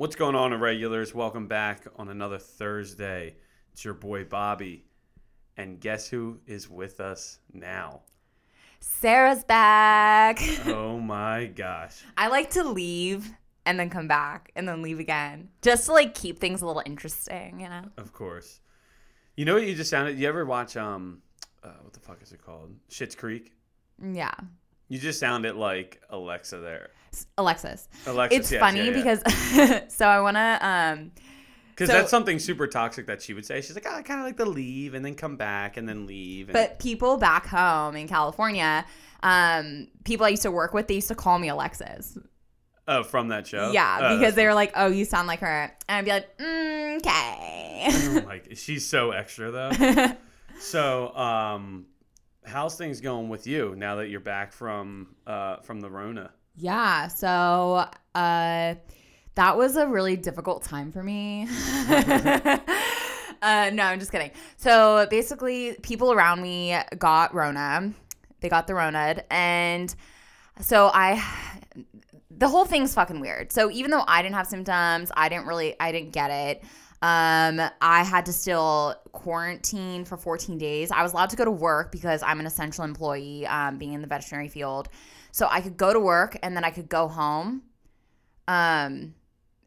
What's going on, irregulars? Welcome back on another Thursday. It's your boy Bobby. And guess who is with us now? Sarah's back. Oh my gosh. I like to leave and then come back and then leave again just to like keep things a little interesting, you know? Of course. You know what you just sounded? You ever watch, um, uh, what the fuck is it called? Schitt's Creek? Yeah. You just sounded like Alexa there. Alexis. Alexis, it's yes, funny yeah, yeah. because so I want to um Because So- that's something super toxic that she would say. She's like, oh, I kind of like to leave and then come back and then leave. And, but people back home in California, um people I used to work with, they used to call me Alexis. oh, from that show? Yeah, Oh, because they were like, "Oh, you sound like her." And I'd be like, mm, "Okay." Oh my- she's so extra though. so, um, how's things going with you now that you're back from uh from the Rona? Yeah, so uh that was a really difficult time for me. uh no, I'm just kidding. So basically people around me got Rona. They got the Rona and so I the whole thing's fucking weird. So even though I didn't have symptoms, I didn't really I didn't get it. Um, I had to still quarantine for 14 days. I was allowed to go to work because I'm an essential employee, um, being in the veterinary field. So I could go to work and then I could go home. Um,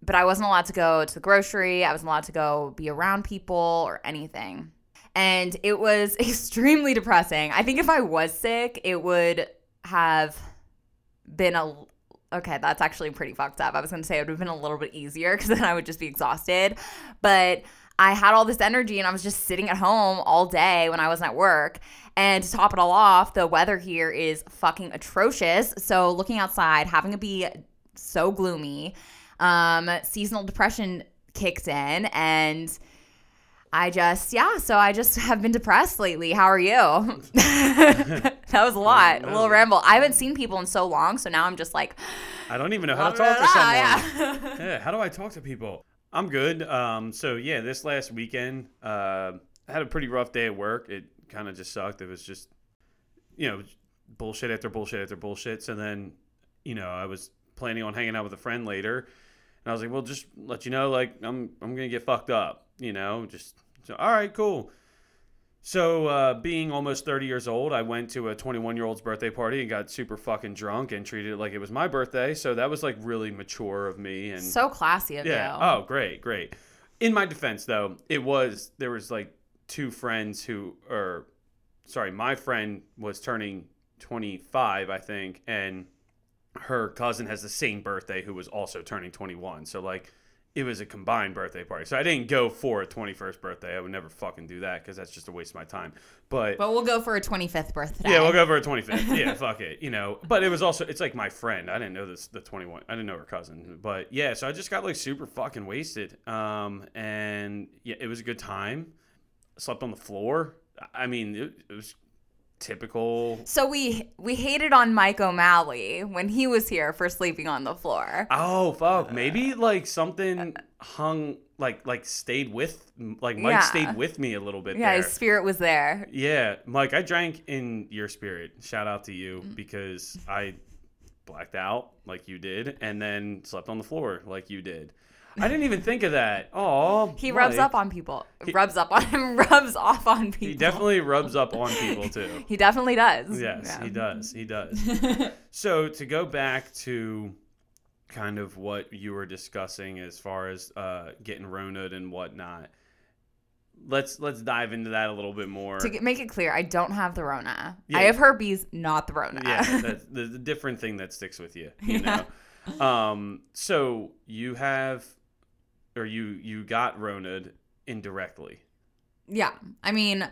but I wasn't allowed to go to the grocery. I wasn't allowed to go be around people or anything. And it was extremely depressing. I think if I was sick, it would have been a okay, that's actually pretty fucked up. I was gonna say it would have been a little bit easier because then I would just be exhausted. But I had all this energy and I was just sitting at home all day when I wasn't at work. And to top it all off, the weather here is fucking atrocious. So looking outside, having it be so gloomy, um, seasonal depression kicked in and I just, yeah, so I just have been depressed lately. How are you? that was a lot, a little ramble. I haven't seen people in so long, so now I'm just like, I don't even know how to talk to someone. yeah. yeah, how do I talk to people? I'm good. Um, so yeah, this last weekend, uh, I had a pretty rough day at work. It kind of just sucked. It was just, you know, bullshit after bullshit after bullshit. So then, you know, I was planning on hanging out with a friend later, and I was like, well, just let you know, like, I'm I'm gonna get fucked up. You know, just so, all right, cool. So, uh, being almost 30 years old, I went to a 21 year old's birthday party and got super fucking drunk and treated it like it was my birthday. So that was like really mature of me. And so classy of yeah. you. Oh, great, great. In my defense, though, it was there was like two friends who, or sorry, my friend was turning 25, I think, and her cousin has the same birthday who was also turning 21. So like. It was a combined birthday party. So I didn't go for a 21st birthday. I would never fucking do that because that's just a waste of my time. But But we'll go for a 25th birthday. yeah, we'll go for a 25th. Yeah, fuck it. You know, but it was also, it's like my friend. I didn't know this, the 21. I didn't know her cousin. But yeah, so I just got like super fucking wasted. Um, and yeah, it was a good time. Slept on the floor. I mean, it, it was typical. So we we hated on Mike O'Malley when he was here for sleeping on the floor. Oh, fuck. Maybe like something hung, like, like stayed with, like Mike Yeah. stayed with me a little bit Yeah, there. his spirit was there. Yeah, Mike, I drank in your spirit. Shout out to you because I blacked out like you did and then slept on the floor like you did. I didn't even think of that. Oh, He rubs up on people. He, rubs up on him. Rubs off on people. He definitely rubs up on people too. He definitely does. Yes, Yeah. he does. He does. so to go back to kind of what you were discussing as far as uh, getting Rona'd and whatnot, let's let's dive into that a little bit more. To make it clear, I don't have the Rona. Yeah. I have herpes, not the Rona. yeah, that's the, the different thing that sticks with you. You Yeah. know. Um. So you have, or you you got Rona'd indirectly. Yeah. I mean,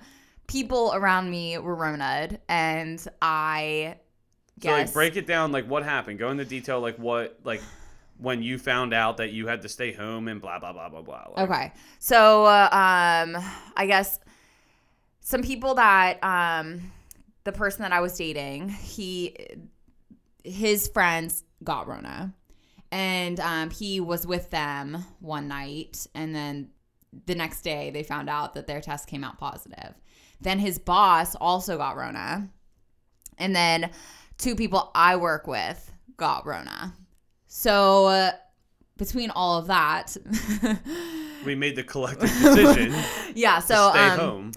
people around me were Rona'd, and I So guess. like break it down. Like what happened? Go into detail. Like what like when you found out that you had to stay home and blah blah blah blah blah. Like, Okay. So, uh, um, I guess some people that, um, the person that I was dating, he, his friends got Rona. And um, he was with them one night. And then the next day, they found out that their test came out positive. Then his boss also got Rona. And then two people I work with got Rona. So uh, between all of that, we made the collective decision yeah. So to stay um, home.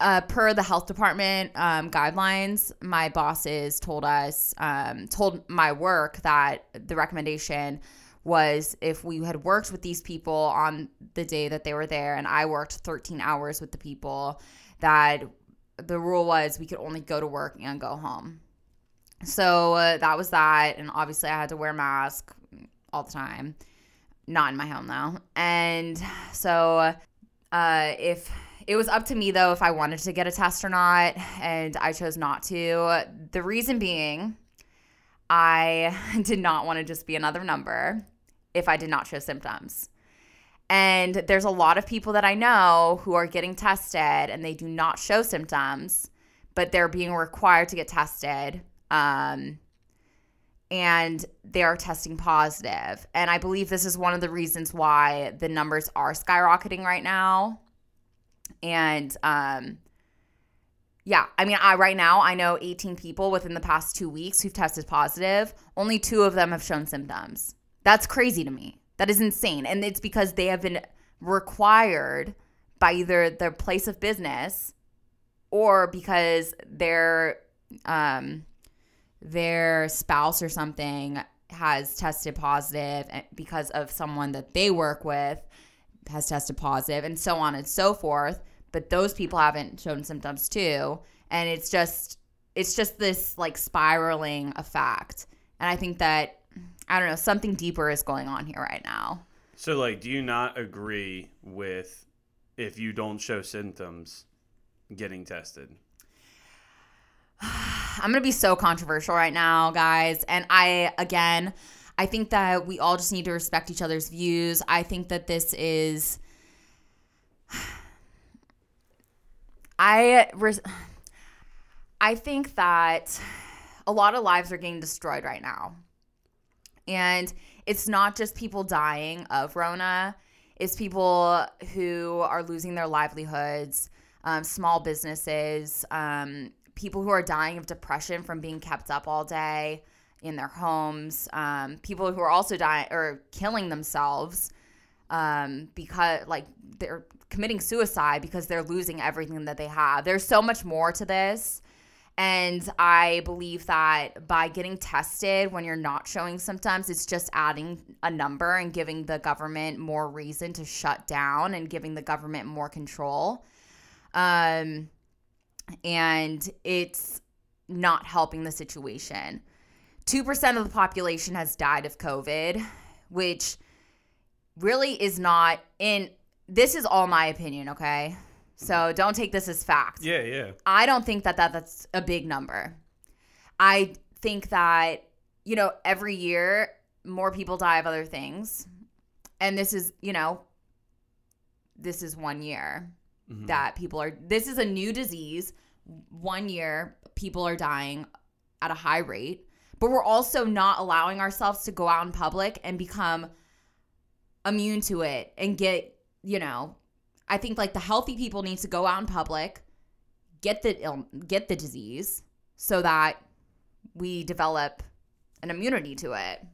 Uh, per the health department um, guidelines, my bosses told us, um, told my work that the recommendation was if we had worked with these people on the day that they were there, and I worked 13 hours with the people, that the rule was we could only go to work and go home. So uh, that was that, and obviously I had to wear a mask all the time. Not in my home though, and so uh, if it was up to me though if I wanted to get a test or not, and I chose not to. The reason being, I did not want to just be another number if I did not show symptoms. And there's a lot of people that I know who are getting tested and they do not show symptoms, but they're being required to get tested. Um, and they are testing positive. And I believe this is one of the reasons why the numbers are skyrocketing right now. And um, yeah, I mean, I right now I know 18 people within the past two weeks who've tested positive. Only two of them have shown symptoms. That's crazy to me. That is insane. And it's because they have been required by either their place of business or because their um their spouse or something has tested positive eh, because of someone that they work with has tested positive and so on and so forth but those people haven't shown symptoms too and it's just it's just this like spiraling effect and i think that i don't know something deeper is going on here right now So, like, do you not agree with if you don't show symptoms getting tested? I'm going to be so controversial right now, guys. And I, again, I think that we all just need to respect each other's views. I think that this is. I. I think that a lot of lives are getting destroyed right now. And it's not just people dying of Rona, it's people who are losing their livelihoods, um, small businesses, um, people who are dying of depression from being kept up all day in their homes, um, people who are also dying or killing themselves um, because, like, they're committing suicide because they're losing everything that they have. There's so much more to this. And I believe that by getting tested when you're not showing symptoms, it's just adding a number and giving the government more reason to shut down and giving the government more control. Um, and it's not helping the situation. 2% of the population has died of COVID, which really is not in this is all my opinion, okay? So don't take this as fact. Yeah, yeah. I don't think that, that that's a big number. I think that, you know, every year more people die of other things. And this is, you know, this is one year Mhm. that people are, this is a new disease. One year, people are dying at a high rate. But we're also not allowing ourselves to go out in public and become immune to it and get, you know, I think like the healthy people need to go out in public, get the ill, get the disease so that we develop an immunity to it.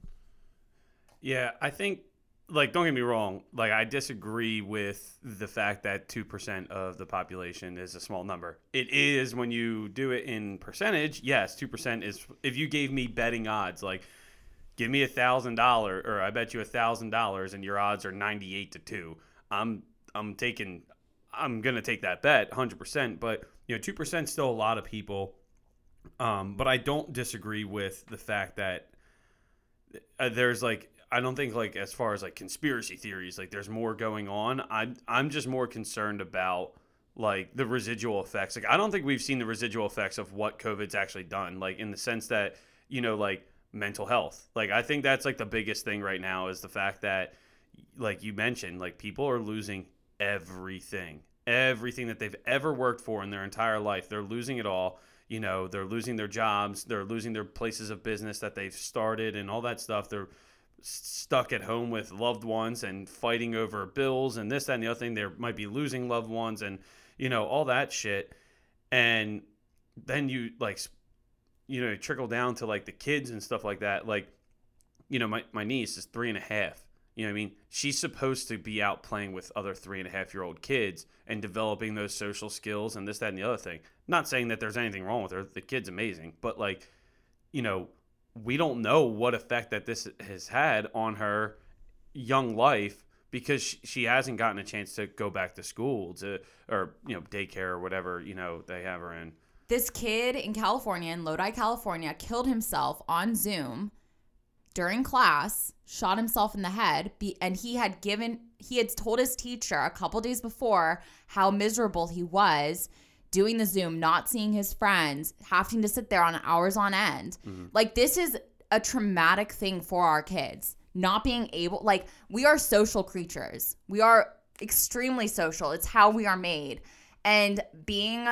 Yeah, I think like don't get me wrong, like I disagree with the fact that 2% of the population is a small number. It is when you do it in percentage. Yes, 2% is if you gave me betting odds like give me a thousand dollar or I bet you a thousand dollars and your odds are 98 to 2. I'm I'm taking I'm to take that bet 100%, but you know, 2% still a lot of people. Um, but I don't disagree with the fact that uh, there's like I don't think like as far as like conspiracy theories like there's more going on. I'm I'm just more concerned about like the residual effects. Like I don't think we've seen the residual effects of what COVID's actually done. Like in the sense that you know like mental health. Like I think that's like the biggest thing right now is the fact that like you mentioned like people are losing everything. Everything that they've ever worked for in their entire life. They're losing it all you know they're losing their jobs they're losing their places of business that they've started and all that stuff they're stuck at home with loved ones and fighting over bills and this that and the other thing they might be losing loved ones and you know all that shit and then you like you know trickle down to like the kids and stuff like that like you know my, my niece is three and a half You know I mean? She's supposed to be out playing with other three and a half year old kids and developing those social skills and this, that, and the other thing. Not saying that there's anything wrong with her. The kid's amazing. But, like, you know, we don't know what effect that this has had on her young life because she hasn't gotten a chance to go back to school to or you know daycare or whatever you know they have her in. This kid in california in lodi california killed himself on zoom during class shot himself in the head and he had given he had told his teacher a couple days before how miserable he was doing the zoom not seeing his friends having to sit there on hours on end. Mm-hmm. like this is a traumatic thing for our kids not being able like we are social creatures. We are extremely social. It's how we are made. And being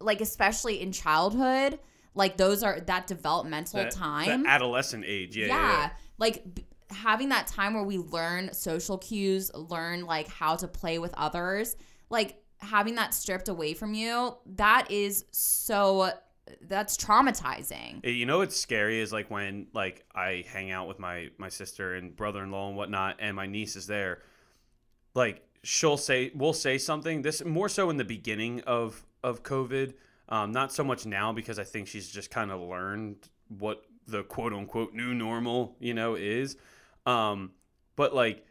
like especially in childhood like those are that developmental that, time adolescent age. Yeah, yeah, yeah. like b- having that time where we learn social cues learn like how to play with others like having that stripped away from you that is so that's traumatizing. You know what's scary is like when like I hang out with my my sister and brother-in-law and whatnot, and my niece is there. Like she'll say, we'll say something. This more so in the beginning of of COVID, um, not so much now because I think she's just kind of learned what the quote unquote new normal, you know, is. Um, but like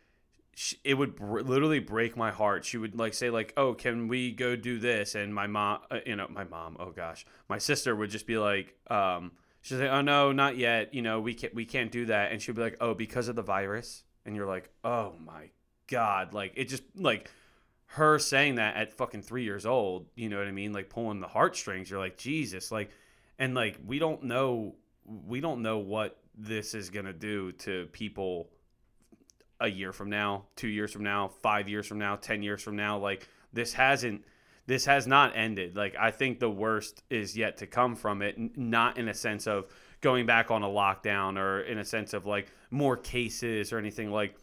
she, it would br- literally break my heart. She would like say like, "Oh, can we go do this?" And my mom, uh, you know, my mom, oh gosh, my sister would just be like, um, she'd say, "Oh no, not yet. You know, we can't we can't do that." And she'd be like, "Oh, because of the virus." And you're like, "Oh my god!" Like it just like her saying that at fucking three years old. You know what I mean? Like pulling the heartstrings. You're like, Jesus, like, and like we don't know, we don't know what this is gonna do to people a year from now, two years from now, five years from now, ten years from now. Like this hasn't this has not ended. Like I think the worst is yet to come from it. not in a sense of going back on a lockdown or in a sense of like more cases or anything like.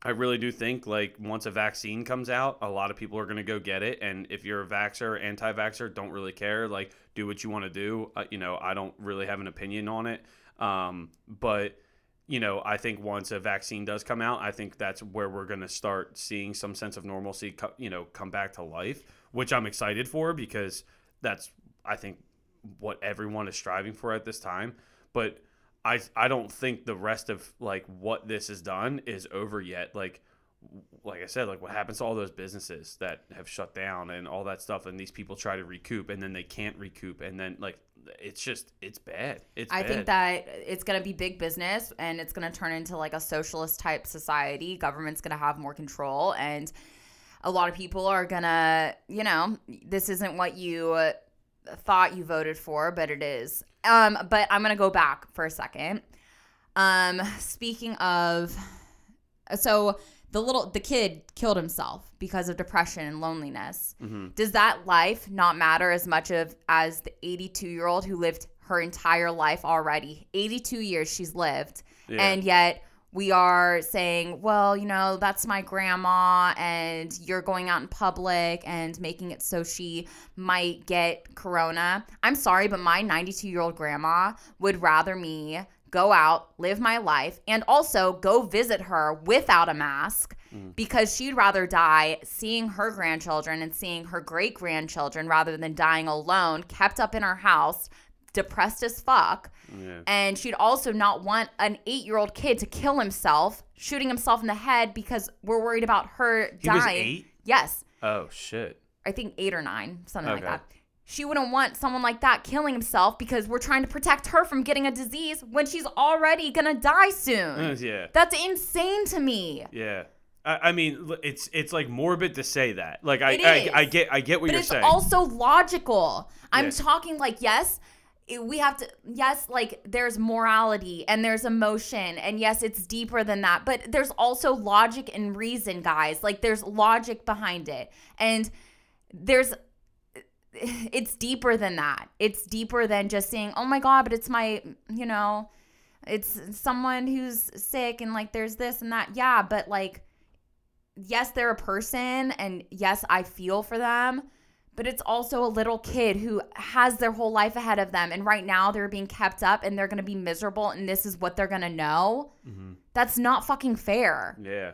I really do think like once a vaccine comes out, a lot of people are going to go get it. And if you're a vaxer, anti-vaxer, don't really care. Like do what you want to do. Uh, you know, I don't really have an opinion on it. Um, but you know, I think once a vaccine does come out, I think that's where we're going to start seeing some sense of normalcy, you know, come back to life, which I'm excited for because that's, I think, what everyone is striving for at this time. But I, I don't think the rest of like what this has done is over yet. Like, like I said, like what happens to all those businesses that have shut down and all that stuff, and these people try to recoup and then they can't recoup, and then like it's just it's bad. It's I bad. think that it's going to be big business and it's going to turn into like a socialist type society. Government's going to have more control and a lot of people are going to, you know, this isn't what you thought you voted for, but it is. Um but I'm going to go back for a second. Um speaking of so the little the kid killed himself because of depression and loneliness. Mm-hmm. Does that life not matter as much of as the 82 year old who lived her entire life already? 82 years she's lived, yeah. and yet we are saying, well, you know, that's my grandma, and you're going out in public and making it so she might get corona. I'm sorry, but my 92 year old grandma would rather me go out, live my life, and also go visit her without a mask mm. because she'd rather die seeing her grandchildren and seeing her great grandchildren rather than dying alone, kept up in her house, depressed as fuck. Yeah. And she'd also not want an eight year old kid to kill himself, shooting himself in the head because we're worried about her he dying. Yes. Oh, shit. I think eight or nine, something okay. like that she wouldn't want someone like that killing himself because we're trying to protect her from getting a disease when she's already gonna die soon. Uh, yeah. That's insane to me. Yeah. I, I mean, it's it's like morbid to say that. Like I I, I, get I get what but you're it's saying. also logical. I'm yeah. talking like yes, we have to yes like there's morality and there's emotion and yes it's deeper than that but there's also logic and reason guys like there's logic behind it and there's it's deeper than that. It's deeper than just saying, "Oh my god, but it's my, you know, it's someone who's sick and like there's this and that." Yeah, but like yes, they're a person and yes, I feel for them, but it's also a little kid who has their whole life ahead of them and right now they're being kept up and they're going to be miserable and this is what they're going to know mm-hmm. that's not fucking fair Yeah.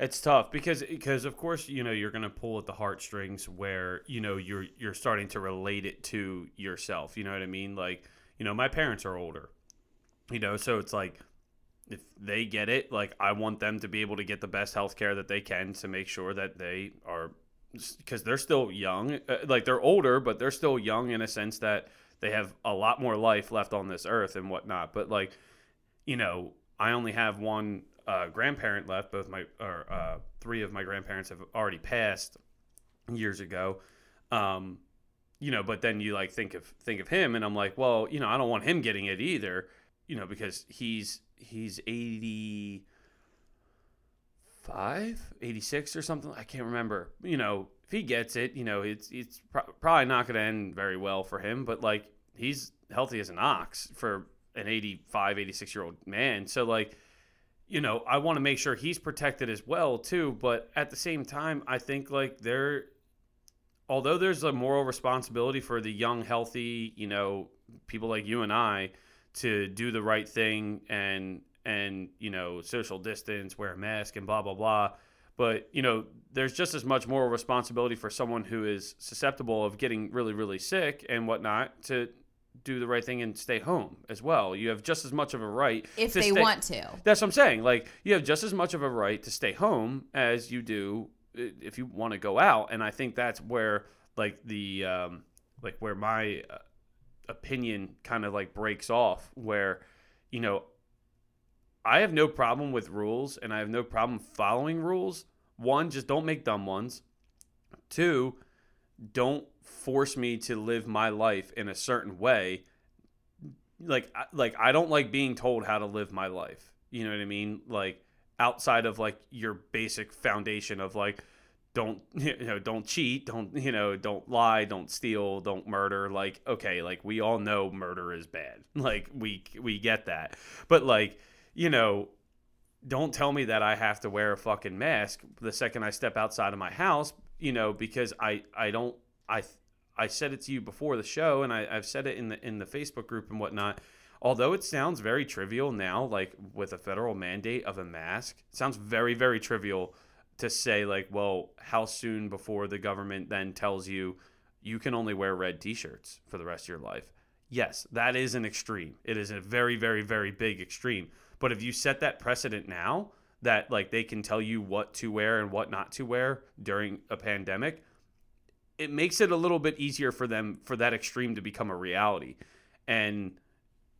It's tough because because of course, you know, you're going to pull at the heartstrings where, you know, you're you're starting to relate it to yourself, you know what I mean? Like, you know, my parents are older. You know, so it's like if they get it, like I want them to be able to get the best health care that they can to make sure that they are because they're still young. Uh, like they're older, but they're still young in a sense that they have a lot more life left on this earth and whatnot. But like, you know, I only have one uh, grandparent left. Both my or uh, three of my grandparents have already passed years ago. Um, you know, but then you like think of think of him, and I'm like, well, you know, I don't want him getting it either. You know, because he's he's 80 86 or something. I can't remember. You know, if he gets it, you know, it's it's pro- probably not going to end very well for him, but like he's healthy as an ox for an 85, 86 year old man. So like, you know, I want to make sure he's protected as well too, but at the same time, I think like there although there's a moral responsibility for the young healthy, you know, people like you and I to do the right thing and and you know social distance wear a mask and blah blah blah but you know there's just as much moral responsibility for someone who is susceptible of getting really really sick and whatnot to do the right thing and stay home as well you have just as much of a right if they stay- want to that's what i'm saying like you have just as much of a right to stay home as you do if you want to go out and i think that's where like the um like where my uh, opinion kind of like breaks off where you know I have no problem with rules and I have no problem following rules. One, just don't make dumb ones. Two, don't force me to live my life in a certain way. Like like I don't like being told how to live my life. You know what I mean? Like outside of like your basic foundation of like don't you know don't cheat don't you know don't lie don't steal don't murder like okay like we all know murder is bad like we we get that but like you know don't tell me that i have to wear a fucking mask the second i step outside of my house you know because i i don't i i said it to you before the show and I, i've said it in the in the facebook group and whatnot. Although it sounds very trivial now like with a federal mandate of a mask sounds very very trivial to say like well how soon before the government then tells you you can only wear red t-shirts for the rest of your life. Yes that is an extreme. It is a very very very big extreme. But if you set that precedent now that like they can tell you what to wear and what not to wear during a pandemic it makes it a little bit easier for them for that extreme to become a reality. And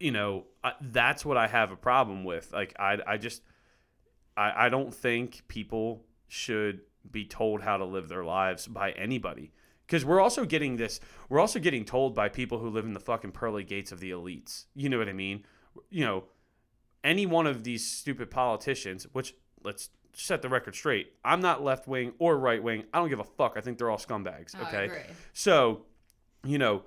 you know I, that's what i have a problem with. Like i, I just I, I don't think people should be told how to live their lives by anybody. Because we're also getting this we're also getting told by people who live in the fucking pearly gates of the elites. You know what i mean? You know any one of these stupid politicians which let's set the record straight i'm not left wing or right wing i don't give a fuck i think they're all scumbags I okay agree. so, you know,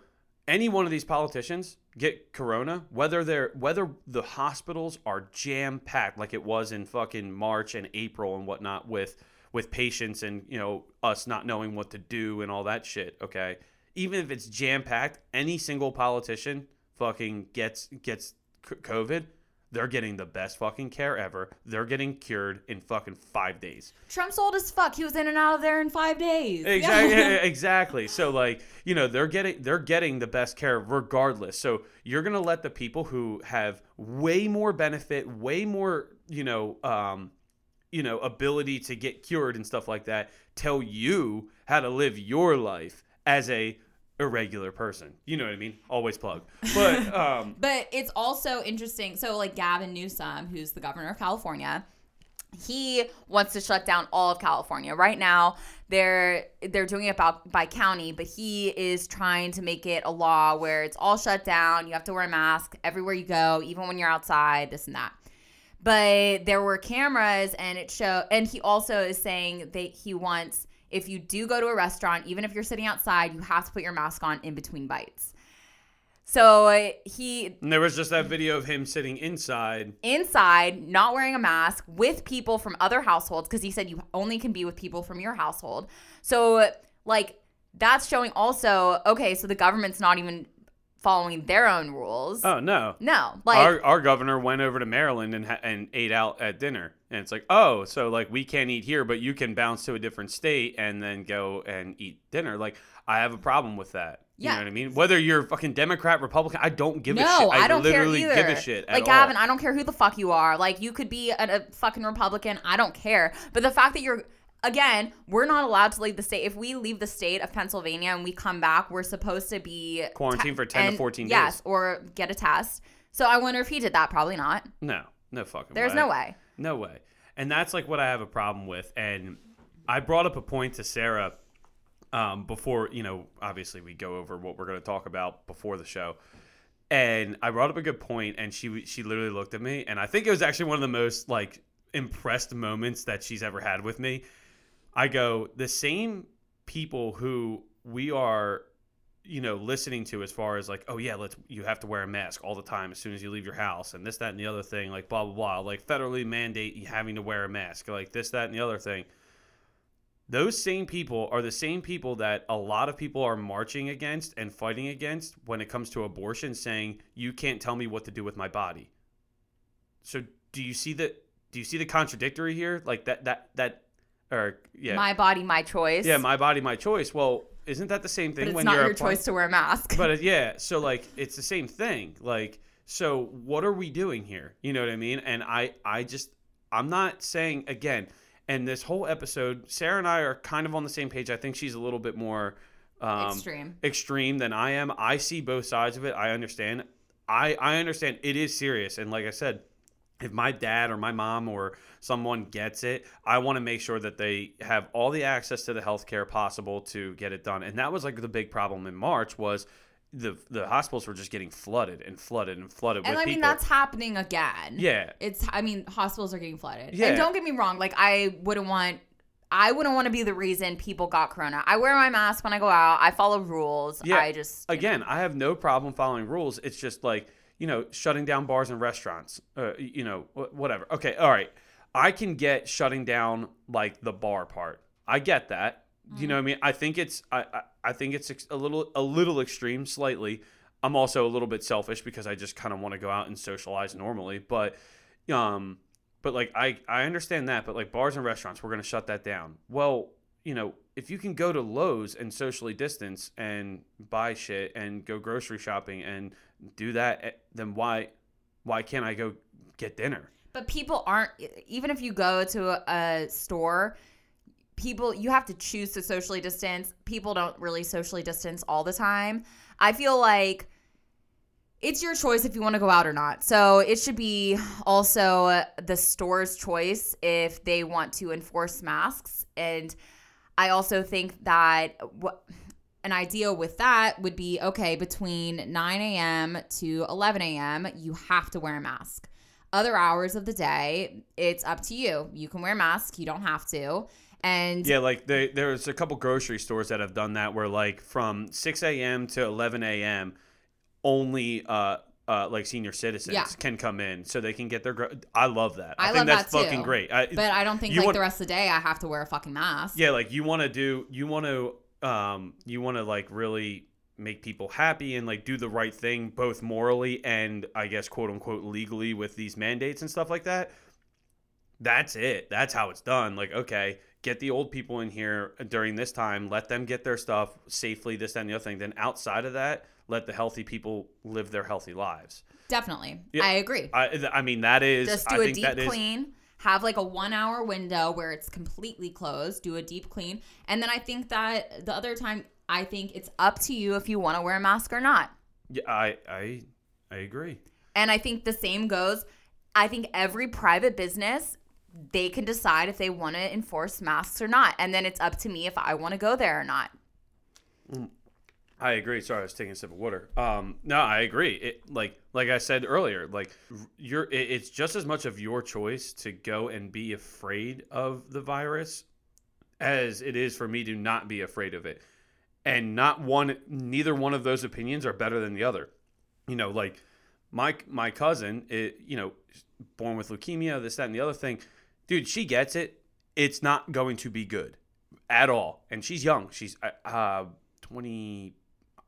any one of these politicians get corona, whether they're whether the hospitals are jam packed like it was in fucking March and April and whatnot with with patients and you know us not knowing what to do and all that shit. Okay, even if it's jam packed, any single politician fucking gets gets c- COVID. They're getting the best fucking care ever. They're getting cured in fucking five days. Trump's old as fuck. He was in and out of there in five days. Exactly. Yeah. exactly. So like, you know, they're getting they're getting the best care regardless. So you're gonna let the people who have way more benefit, way more, you know, um, you know, ability to get cured and stuff like that, tell you how to live your life as a irregular person. You know what I mean? Always plug. But um But it's also interesting. So, like Gavin Newsom, who's the governor of California, he wants to shut down all of California. Right now, they're they're doing it by, by county, but he is trying to make it a law where it's all shut down. You have to wear a mask everywhere you go, even when you're outside, this and that. But there were cameras, and it show. And he also is saying that he wants, if you do go to a restaurant, even if you're sitting outside, you have to put your mask on in between bites. So he and there was just that video of him sitting inside. inside, not wearing a mask, with people from other households, because he said you only can be with people from your household. So, like, that's showing also okay, so the government's not even following their own rules. Oh no. no, like our, our governor went over to Maryland and ha- and ate out at dinner, and it's like, oh, so like we can't eat here, but you can bounce to a different state and then go and eat dinner. Like I have a problem with that. You Yeah. know what I mean? Whether you're fucking Democrat, Republican, I don't give a no, shit. I, don't care literally either. give a shit. like Gavin, all. I don't care who the fuck you are. Like you could be a, a fucking Republican. I don't care. But the fact that you're again, we're not allowed to leave the state. If we leave the state of Pennsylvania and we come back, we're supposed to be Quarantine for 10 to and- 14 Yes, days. or get a test. So I wonder if he did that. Probably not. No, no fucking. There's way. no way. No way. And that's like what I have a problem with. And I brought up a point to Sarah um, before, you know, obviously we go over what we're going to talk about before the show. And I brought up a good point, and she she literally looked at me, and I think it was actually one of the most like impressed moments that she's ever had with me. I go, the same people who we are, you know, listening to as far as like, oh yeah, let's you have to wear a mask all the time as soon as you leave your house, and this, that, and the other thing, like blah blah blah, like federally mandate you having to wear a mask, like this, that, and the other thing. Those same people are the same people that a lot of people are marching against and fighting against when it comes to abortion, saying you can't tell me what to do with my body. So do you see the do you see the contradictory here? Like that that that or yeah. My body, my choice. yeah, my body, my choice. Well, isn't that the same thing but it's when not you're your choice to wear a mask. But uh, yeah, so like it's the same thing. Like so what are we doing here? You know what I mean? And I I just I'm not saying again, and this whole episode, Sarah and I are kind of on the same page. I think she's a little bit more um, Extreme. extreme than I am. I see both sides of it. I understand. I I understand it is serious, and like I said, if my dad or my mom or someone gets it, I want to make sure that they have all the access to the healthcare possible to get it done. And that was like the big problem in March was the the hospitals were just getting flooded and flooded and flooded and I mean people. that's happening again. yeah. It's I mean hospitals are getting flooded. Yeah. And don't get me wrong, like I wouldn't want I wouldn't want to be the reason people got corona. I wear my mask when I go out. I follow rules. Yeah. I just you know. Again, I have no problem following rules. It's just like, you know, shutting down bars and restaurants, uh, you know, whatever. Okay, all right. I can get shutting down like the bar part. I get that. You know what I mean? I think it's I, I I think it's a little a little extreme slightly. I'm also a little bit selfish because I just kind of want to go out and socialize normally, but um but like I I understand that, but like bars and restaurants, we're going to shut that down. Well, you know, if you can go to Lowe's and socially distance and buy shit and go grocery shopping and do that, eh, then why why can't I go get dinner? But people aren't even if you go to a, a store, people you have to choose to socially distance. People don't really socially distance all the time. I feel like it's your choice if you want to go out or not. So it should be also the store's choice if they want to enforce masks. And I also think that what an idea with that would be okay between 9 a.m. to 11 a.m. You have to wear a mask. Other hours of the day, it's up to you. You can wear a mask. You don't have to. And Yeah, like they, there's a couple grocery stores that have done that where like from 6 a.m. to 11 a.m. only uh uh like senior citizens Yeah. can come in so they can get their. Gro- I love that. I think love that's that fucking great. I, but I don't think like want- the rest of the day I have to wear a fucking mask. yeah, like you want to do you want to um you want to like really make people happy and like do the right thing both morally and I guess quote unquote legally with these mandates and stuff like that. That's it. That's how it's done. Like, okay, get the old people in here during this time, let them get their stuff safely, this, that, and the other thing. Then outside of that, let the healthy people live their healthy lives. Definitely. Yeah. I agree. I, I mean, that is. Just do a think deep that is- clean. Have like a one hour window where it's completely closed. Do a deep clean. And then I think that the other time, I think it's up to you if you want to wear a mask or not. Yeah, I, I, I agree. And I think the same goes. I think every private business, they can decide if they want to enforce masks or not. And then it's up to me if I want to go there or not. Mm, I agree. Sorry, I was taking a sip of water. Um, no, I agree. It like like I said earlier, like you're it, it's just as much of your choice to go and be afraid of the virus as it is for me to not be afraid of it. And not one neither one of those opinions are better than the other. You know, like my my cousin, it, you know, born with leukemia, this that and the other thing. Dude, she gets it. It's not going to be good at all. And she's young. She's uh, uh 20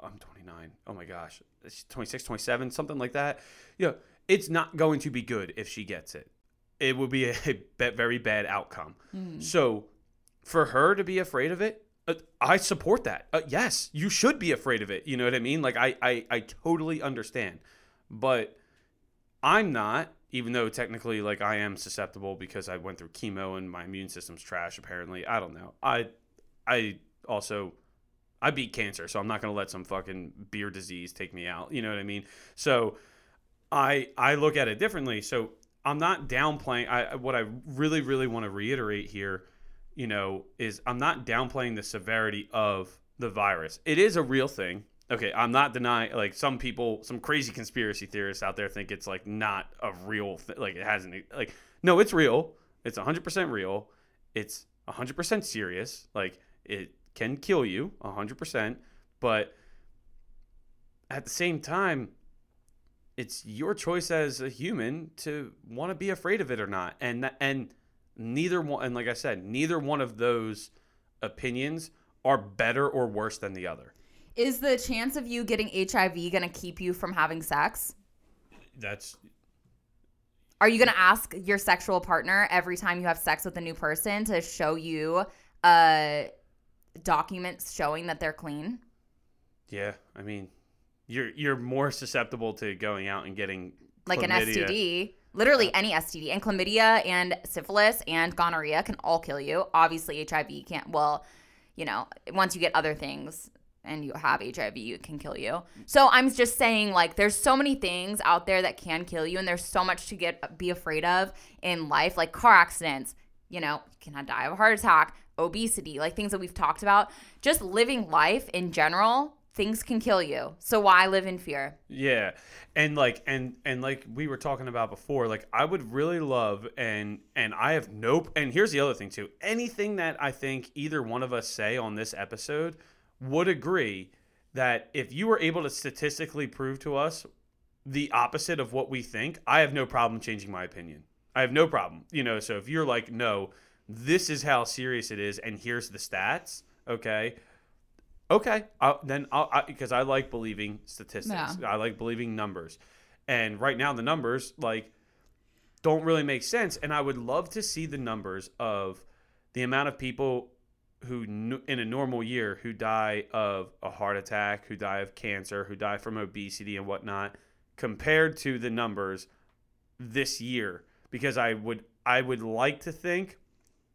I'm 29. Oh my gosh. It's 26, 27, something like that. You know, it's not going to be good if she gets it. It would be a, a very bad outcome. Hmm. So, for her to be afraid of it, uh, I support that. Uh, yes, you should be afraid of it. You know what I mean? Like I, I, I totally understand, but I'm not. Even though technically, like I am susceptible because I went through chemo and my immune system's trash. Apparently, I don't know. I, I also, I beat cancer, so I'm not gonna let some fucking beer disease take me out. You know what I mean? So, I, I look at it differently. So I'm not downplaying. I what I really, really want to reiterate here you know, is I'm not downplaying the severity of the virus. It is a real thing. Okay, I'm not denying like some people, some crazy conspiracy theorists out there think it's like not a real thing. Like it hasn't like no, it's real. It's 100% real. It's 100% serious. Like it can kill you 100%, but at the same time it's your choice as a human to want to be afraid of it or not. And and neither one and like i said neither one of those opinions are better or worse than the other Is the chance of you getting HIV going to keep you from having sex? that's Are you going to ask your sexual partner every time you have sex with a new person to show you uh, documents showing that they're clean? yeah i mean you're you're more susceptible to going out and getting Like an. STD. Literally any STD. And chlamydia and syphilis and gonorrhea can all kill you. Obviously, HIV can't. Well, you know, once you get other things and you have HIV, it can kill you. So I'm just saying, like, there's so many things out there that can kill you, and there's so much to get be afraid of in life, like car accidents. You know, you can die of a heart attack, obesity, like things that we've talked about. Just living life in general, things can kill you. So why live in fear? Yeah. And like and and like we were talking about before, like I would really love and and I have nope and here's the other thing too. Anything that I think either one of us say on this episode would agree that if you were able to statistically prove to us the opposite of what we think, I have no problem changing my opinion. I have no problem. You know, so if you're like, no, this is how serious it is, and here's the stats, okay, okay, I'll, then I'll because I, like believing statistics. I like believing numbers, and right now the numbers like don't really make sense. And I would love to see the numbers of the amount of people who in a normal year who die of a heart attack, who die of cancer, who die from obesity and whatnot, compared to the numbers this year. Because I would I would like to think,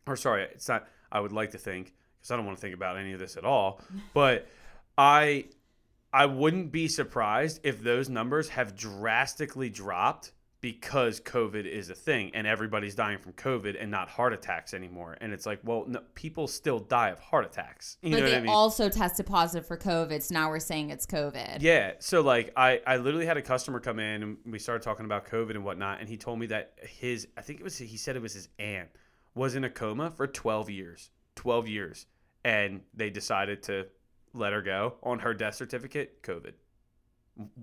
or sorry, it's not. I would like to think because I don't want to think about any of this at all. But I I wouldn't be surprised if those numbers have drastically dropped because COVID is a thing and everybody's dying from COVID and not heart attacks anymore. And it's like, well, no, people still die of heart attacks. You But know they what I mean? also tested positive for COVID, so now we're saying it's COVID. Yeah. So like I, I literally had a customer come in and we started talking about COVID and whatnot, and he told me that his I think it was he said it was his aunt was in a coma for twelve years. Twelve years. And they decided to let her go on her death certificate, COVID.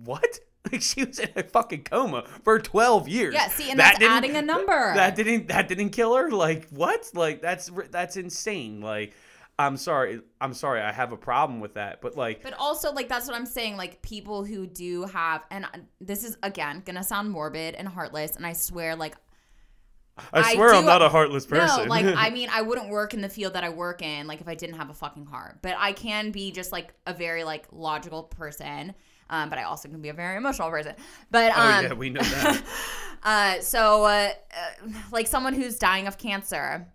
What? Like she was in a fucking coma for twelve years. Yeah, see, and That that's adding a number. That didn't that didn't kill her? Like what? Like that's that's insane. Like I'm sorry. I'm sorry. I have a problem with that. But like But also, like, that's what I'm saying. Like, people who do have, and this is, again, gonna sound morbid and heartless. And I swear, like, I I swear I'm not a heartless person. no, like, I mean, I wouldn't work in the field that I work in, like, if I didn't have a fucking heart. But I can be just, like, a very, like, logical person. Um, but I also can be a very emotional person. But, oh um, yeah, we know that. uh, so, uh, uh, like someone who's dying of cancer,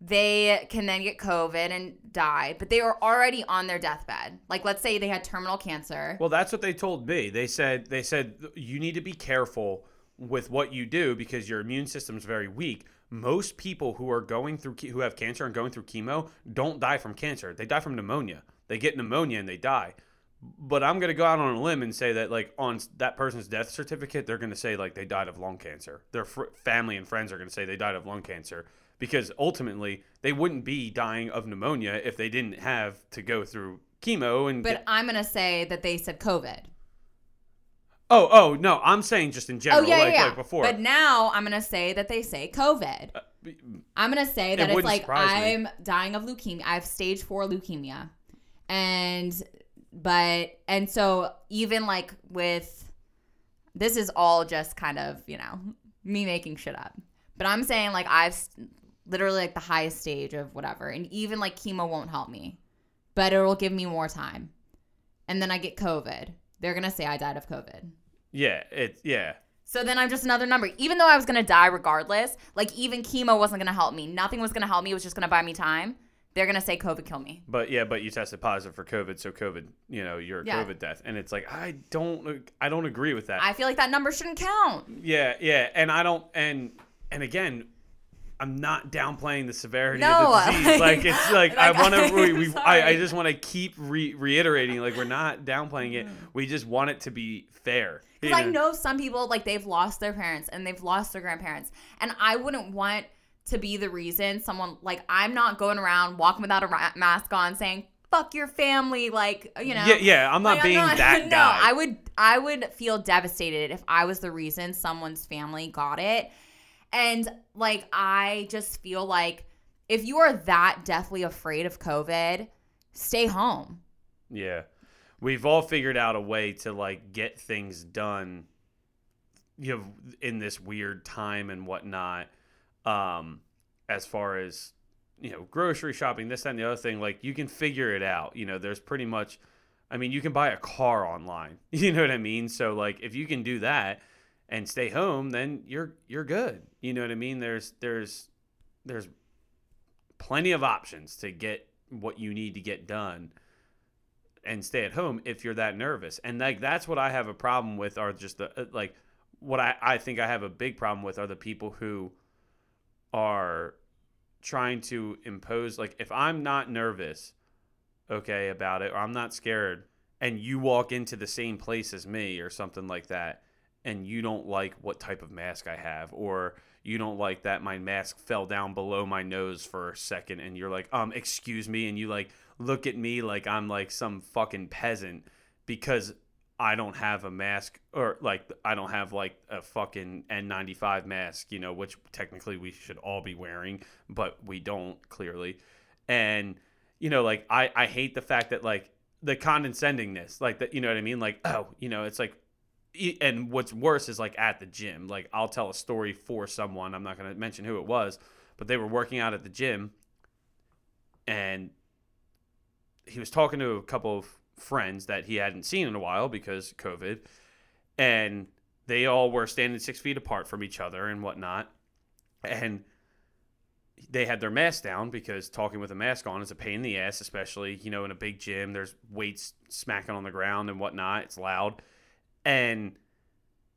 they can then get COVID and die, but they are already on their deathbed. Like, let's say they had terminal cancer. well, that's what they told me. They said they said you need to be careful with what you do because your immune system is very weak. Most people who are going through who have cancer and going through chemo don't die from cancer. They die from pneumonia. They get pneumonia and they die. But I'm gonna go out on a limb and say that like on that person's death certificate, they're gonna say like they died of lung cancer. Their fr- family and friends are gonna say they died of lung cancer because ultimately they wouldn't be dying of pneumonia if they didn't have to go through chemo and. But get- I'm gonna say that they said COVID. oh, oh no, I'm saying just in Oh general, yeah, like, yeah, like before. But now I'm gonna say that they say COVID. Uh, I'm gonna say that it's like. I'm dying of leukemia. I have stage four leukemia, and but and so even like with this is all just kind of you know me making shit up but i'm saying like i've literally like the highest stage of whatever and even like chemo won't help me but it will give me more time and then i get covid they're gonna say i died of covid Yeah, it yeah. so then I'm just another number. Even though I was gonna die regardless, like even chemo wasn't gonna help me. Nothing was gonna help me. It was just gonna buy me time. They're gonna say COVID killed me. But yeah, but you tested positive for COVID, so COVID, you know, you're a Yeah. COVID death, and it's like I don't, I don't agree with that. I feel like that number shouldn't count. yeah, yeah, and I don't, and and again, I'm not downplaying the severity No, of the disease. Like it's like, I want to, we, we I, I just want to keep re- reiterating, like we're not downplaying it. Mm. We just want it to be fair. Because I know some people like they've lost their parents and they've lost their grandparents, and I wouldn't want to be the reason someone like I'm not going around walking without a ra- mask on saying "fuck your family," like you know. Yeah, yeah. I'm not Like, being that no, guy. I would I would feel devastated if I was the reason someone's family got it. And like I just feel like if you are that deathly afraid of COVID, stay home. Yeah. We've all figured out a way to like get things done you know in this weird time and whatnot. Um as far as you know, grocery shopping, this that, and the other thing, like you can figure it out. You know, there's pretty much I mean, you can buy a car online. You know what I mean? So like if you can do that and stay home, then you're you're good. You know what I mean? There's there's there's plenty of options to get what you need to get done and stay at home if you're that nervous. And like that's what I have a problem with are just the uh, like what I I think I have a big problem with are the people who are trying to impose like if I'm not nervous okay about it or I'm not scared and you walk into the same place as me or something like that and you don't like what type of mask I have or you don't like that my mask fell down below my nose for a second and you're like um excuse me and you like look at me like I'm like some fucking peasant because I don't have a mask or like I don't have like a fucking N95 mask, you know, which technically we should all be wearing, but we don't clearly. And you know, like I I hate the fact that like the condescendingness, like that, you know what I mean? Like, oh, you know, it's like and what's worse is like at the gym. Like I'll tell a story for someone, I'm not going to mention who it was, but they were working out at the gym and he was talking to a couple of friends that he hadn't seen in a while because COVID, and they all were standing six feet apart from each other and whatnot, and they had their mask down because talking with a mask on is a pain in the ass, especially you know in a big gym. There's weights smacking on the ground and whatnot. It's loud, and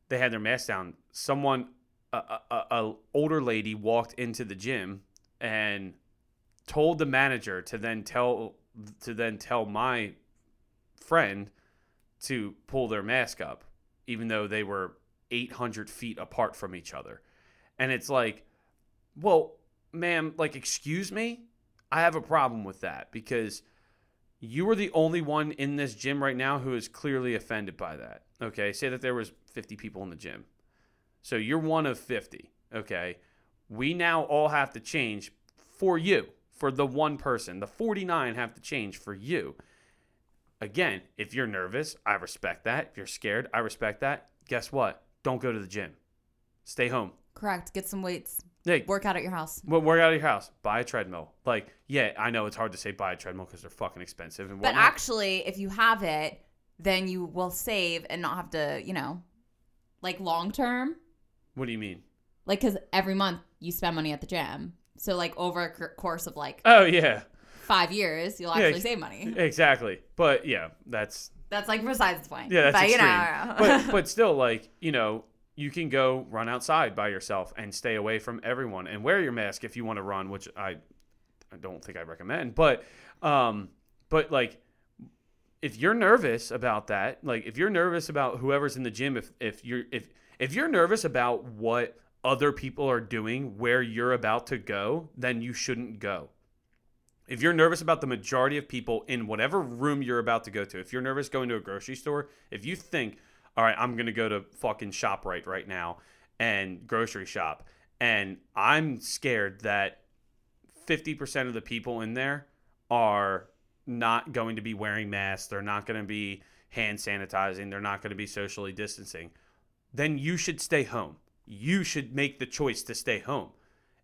they had their mask down. Someone, a, a, a older lady, walked into the gym and told the manager to then tell to then tell my friend to pull their mask up, even though they were 800 feet apart from each other. And it's like, well, ma'am, like, excuse me? I have a problem with that because you are the only one in this gym right now who is clearly offended by that. Okay. Say that there was 50 people in the gym. So you're one of 50. Okay. We now all have to change for you, for the one person. The 49 have to change for you. Again, if you're nervous, I respect that. If you're scared, I respect that. Guess what? Don't go to the gym. Stay home. Correct. Get some weights. Hey, Work out at your house. well, work out at your house. Buy a treadmill. Like, yeah, I know it's hard to say buy a treadmill because they're fucking expensive and But actually, if you have it, then you will save and not have to, you know, like long term. what do you mean? Like, because every month you spend money at the gym. So, like, over a course of like Oh yeah, five years, you'll Yeah, actually save money. exactly. But yeah, that's That's like besides the point. yeah, that's but, extreme. You know, but but still, like you know, you can go run outside by yourself and stay away from everyone and wear your mask if you want to run, which I I don't think I recommend. But um, but like if you're nervous about that, like if you're nervous about whoever's in the gym, if if you're if if you're nervous about what other people are doing where you're about to go, then you shouldn't go. If you're nervous about the majority of people in whatever room you're about to go to, if you're nervous going to a grocery store, if you think, all right, I'm going to go to fucking ShopRite right now and grocery shop, and I'm scared that 50% of the people in there are not going to be wearing masks, they're not going to be hand sanitizing, they're not going to be socially distancing, then you should stay home. You should make the choice to stay home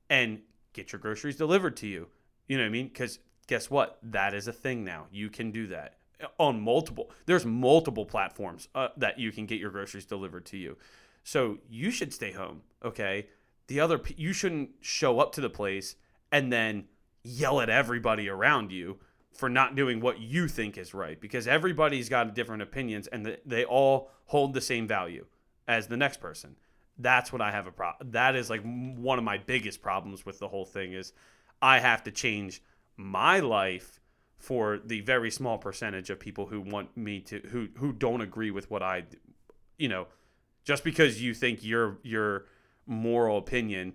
and get your groceries delivered to you. You know what I mean? Because guess what? That is a thing now. You can do that on multiple. There's multiple platforms uh, that you can get your groceries delivered to you. So you should stay home. Okay. The other, you shouldn't show up to the place and then yell at everybody around you for not doing what you think is right because everybody's got different opinions and they all hold the same value as the next person. That's what I have a problem. That is like one of my biggest problems with the whole thing is I have to change my life for the very small percentage of people who want me to who who don't agree with what I you know just because you think your your moral opinion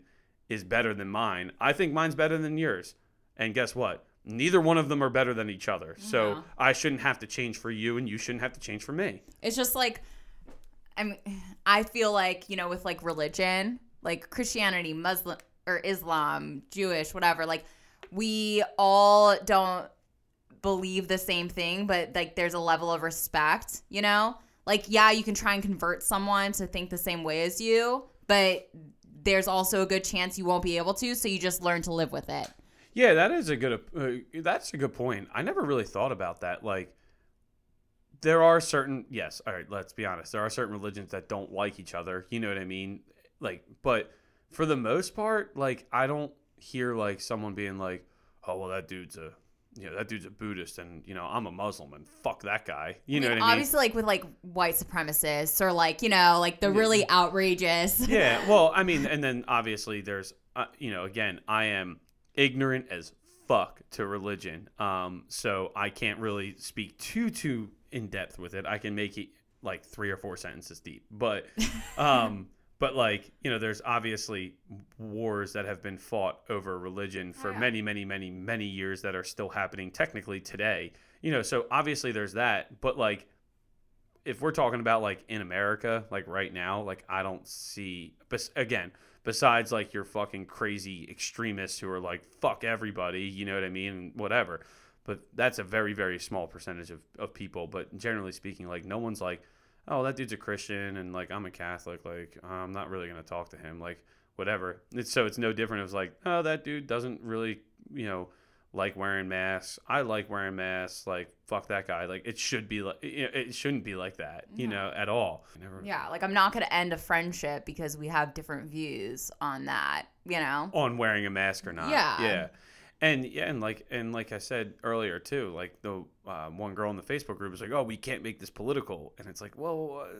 is better than mine I think mine's better than yours. And guess what? Neither one of them are better than each other. So Yeah. I shouldn't have to change for you and you shouldn't have to change for me. It's just like I mean I feel like, you know, with like religion, like Christianity, Muslim or Islam, Jewish, whatever, like we all don't believe the same thing, but like there's a level of respect, you know? Like yeah, you can try and convert someone to think the same way as you, but there's also a good chance you won't be able to, so you just learn to live with it. Yeah, that is a good. Uh, that's a good point. I never really thought about that. Like, there are certain. Yes, all right. Let's be honest. There are certain religions that don't like each other. You know what I mean? Like, but for the most part, like, I don't hear like someone being like, "Oh, well, that dude's a." You know that dude's a Buddhist, and you know I'm a Muslim, and fuck that guy. You know I mean, what I mean? obviously like with like white supremacists or like, you know, like the really outrageous. yeah well i mean and then obviously there's uh, you know again i am ignorant as fuck to religion um so i can't really speak too too in depth with it i can make it like three or four sentences deep but um but like you know there's obviously wars that have been fought over religion for yeah. many many many many years that are still happening technically today you know so obviously there's that but like if we're talking about like in America, like right now, like I don't see. But again, besides like your fucking crazy extremists who are like fuck everybody, you know what I mean, and whatever. But that's a very very small percentage of of people. But generally speaking, like no one's like, oh that dude's a Christian and like I'm a Catholic, like I'm not really gonna talk to him, like whatever. It's so it's no different. It's like oh that dude doesn't really you know like wearing masks. I like wearing masks. Like fuck that guy. Like it should be like it it shouldn't be like that, you know, at all. Never Yeah, like I'm not going to end a friendship because we have different views on that, you know? on wearing a mask or not. Yeah. yeah. And yeah, and like and like I said earlier too, like the uh, one girl in the Facebook group was like, "Oh, we can't make this political," and it's like, well, uh,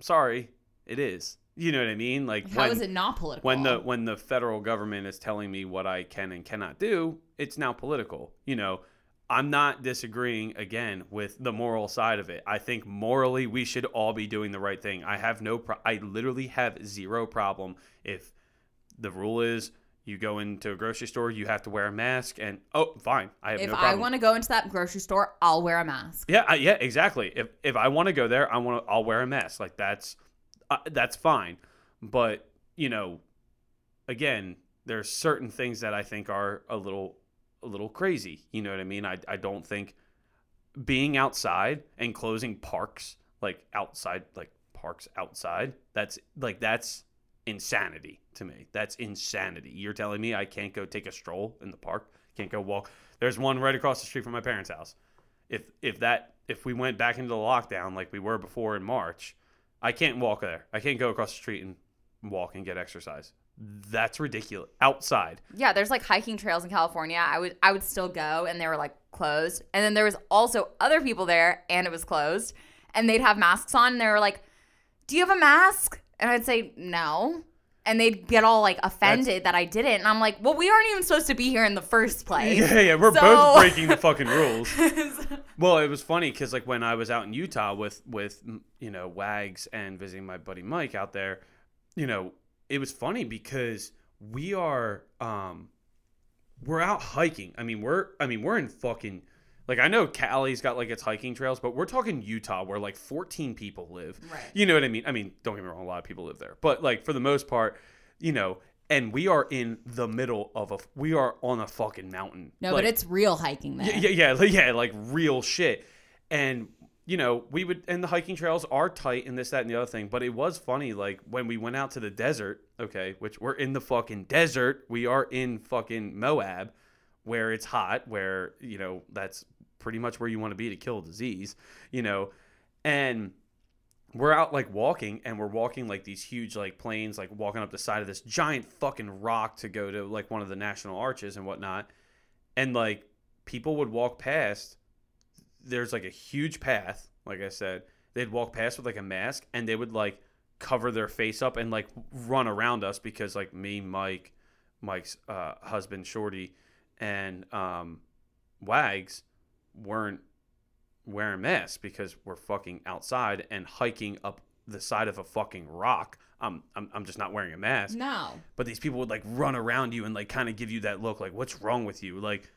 sorry, it is. You know what I mean? Like How when, is it not political? when the when the federal government is telling me what I can and cannot do, it's now political. You know, I'm not disagreeing again with the moral side of it. I think morally we should all be doing the right thing. I have no pro- I literally have zero problem if the rule is you go into a grocery store, you have to wear a mask and oh, fine. I have if no problem. If I want to go into that grocery store, I'll wear a mask. Yeah, I, yeah, exactly. If if I want to go there, I want to. I'll wear a mask. Like that's uh, that's fine. But you know, again, there's certain things that I think are a little a little crazy. You know what I mean? I I don't think being outside and closing parks like outside like parks outside that's like that's insanity to me. That's insanity. You're telling me i can't go take a stroll in the park? Can't go walk? There's one right across the street from my parents house. If if that if we went back into the lockdown like we were before in march i can't walk there. I can't go across the street and walk and get exercise. That's ridiculous. Outside. Yeah, there's like hiking trails in California. I would I would still go and they were like closed. And then there was also other people there and it was closed. And they'd have masks on and they were like, "Do you have a mask?" And I'd say, "No." And they'd get all like offended that I didn't. And I'm like, "Well, we aren't even supposed to be here in the first place." yeah yeah we're So- both breaking the fucking rules Well, it was funny because like when I was out in Utah with with you know Wags and visiting my buddy Mike out there, you know, it was funny because we are um we're out hiking. I mean, we're I mean, we're in fucking like I know Cali's got like its hiking trails, but we're talking Utah where like 14 people live. Right. You know what I mean? I mean, don't get me wrong, a lot of people live there. But like for the most part, you know, and we are in the middle of a we are on a fucking mountain. No, Like, but it's real hiking there. yeah, yeah, like- yeah, like real shit. And you know, we would and the hiking trails are tight and this, that, and the other thing. But it was funny, like when we went out to the desert, okay, which we're in the fucking desert. We are in fucking Moab, where it's hot, where, you know, that's pretty much where you want to be to kill a disease, you know. And we're out like walking and we're walking like these huge like planes, like walking up the side of this giant fucking rock to go to like one of the national arches and whatnot. And like people would walk past there's like a huge path, like I said. They'd walk past with like a mask and they would like cover their face up and like run around us because like me, Mike, Mike's uh, husband Shorty, and um, Wags weren't wearing masks because we're fucking outside and hiking up the side of a fucking rock. I'm, I'm, I'm just not wearing a mask. No. But these people would like run around you and like kind of give you that look like, what's wrong with you? Like,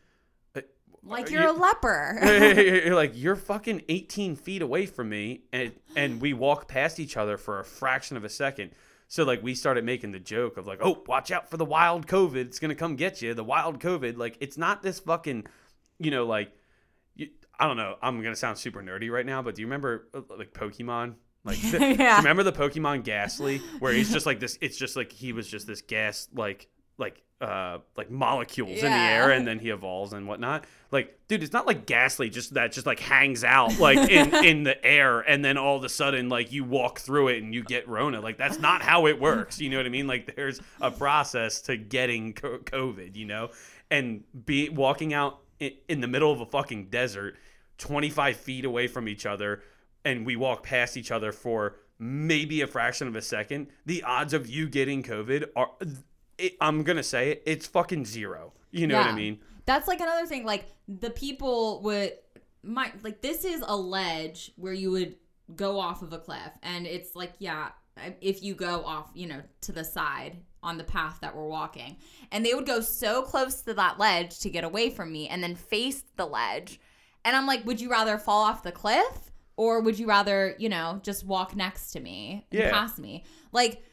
uh, Like you're you- a leper. you're like you're fucking 18 feet away from me and and we walk past each other for a fraction of a second so like we started making the joke of like oh watch out for the wild covid it's gonna come get you the wild covid like it's not this fucking you know like i don't know. I'm gonna sound super nerdy right now but do you remember uh, like pokemon? Like the- Yeah. remember the pokemon Gastly where he's just like this it's just like he was just this gas like like uh like molecules in the air and then he evolves and whatnot? Like dude it's not like Gastly just that just like hangs out like in in the air and then all of a sudden like you walk through it and you get rona. Like that's not how it works you know what i mean? Like there's a process to getting co- covid you know? And be walking out in, in the middle of a fucking desert 25 feet away from each other and we walk past each other for maybe a fraction of a second the odds of you getting covid are it, i'm gonna say it it's fucking zero. You know what i mean? That's like another thing. Like the people would my like this is a ledge where you would go off of a cliff, and it's like yeah, if you go off, you know, to the side on the path that we're walking, and they would go so close to that ledge to get away from me, and then face the ledge, and I'm like, would you rather fall off the cliff? Or would you rather, you know, just walk next to me and Yeah. pass me? Like,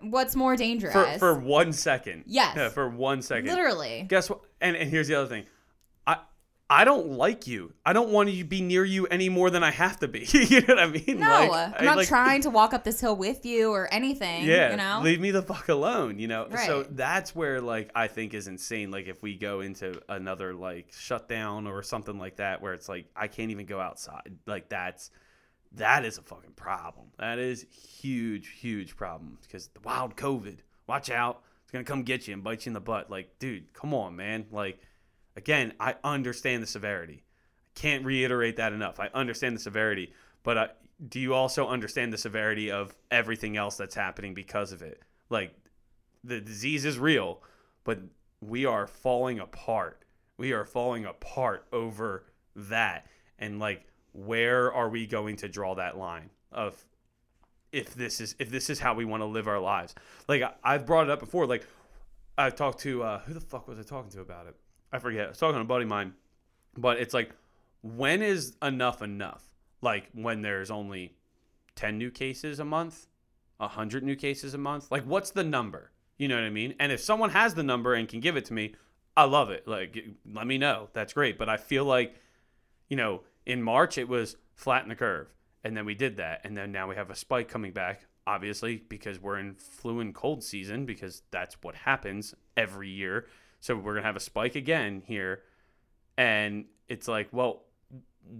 what's more dangerous? for for one second Yes. yeah, for one second Literally. guess what and, and here's the other thing i don't like you. I don't want to be near you any more than i have to be. You know what i mean? No, Like, I'm not like, trying to walk up this hill with you or anything. yeah you know. leave me the fuck alone you know? Right. so that's where like i think is insane. Like if we go into another like shutdown or something like that where it's like i can't even go outside. Like that's that is a fucking problem. That is huge huge problem because the wild covid. Watch out. It's gonna come get you and bite you in the butt. Like dude come on man. Like again i understand the severity. I can't reiterate that enough. I understand the severity but uh, do you also understand the severity of everything else that's happening because of it? Like the disease is real but we are falling apart. We are falling apart over that. And like where are we going to draw that line of if this is if this is how we want to live our lives? Like I, i've brought it up before like i've talked to uh who the fuck was i talking to about it i forget i was talking to a buddy of mine but it's like when is enough enough? Like when there's only 10 new cases a month 100 new cases a month? Like what's the number? You know what i mean? And if someone has the number and can give it to me i love it. Like let me know. That's great. But i feel like you know in march it was flatten the curve and then we did that and then now we have a spike coming back obviously because we're in flu and cold season because that's what happens every year so we're gonna have a spike again here and it's like well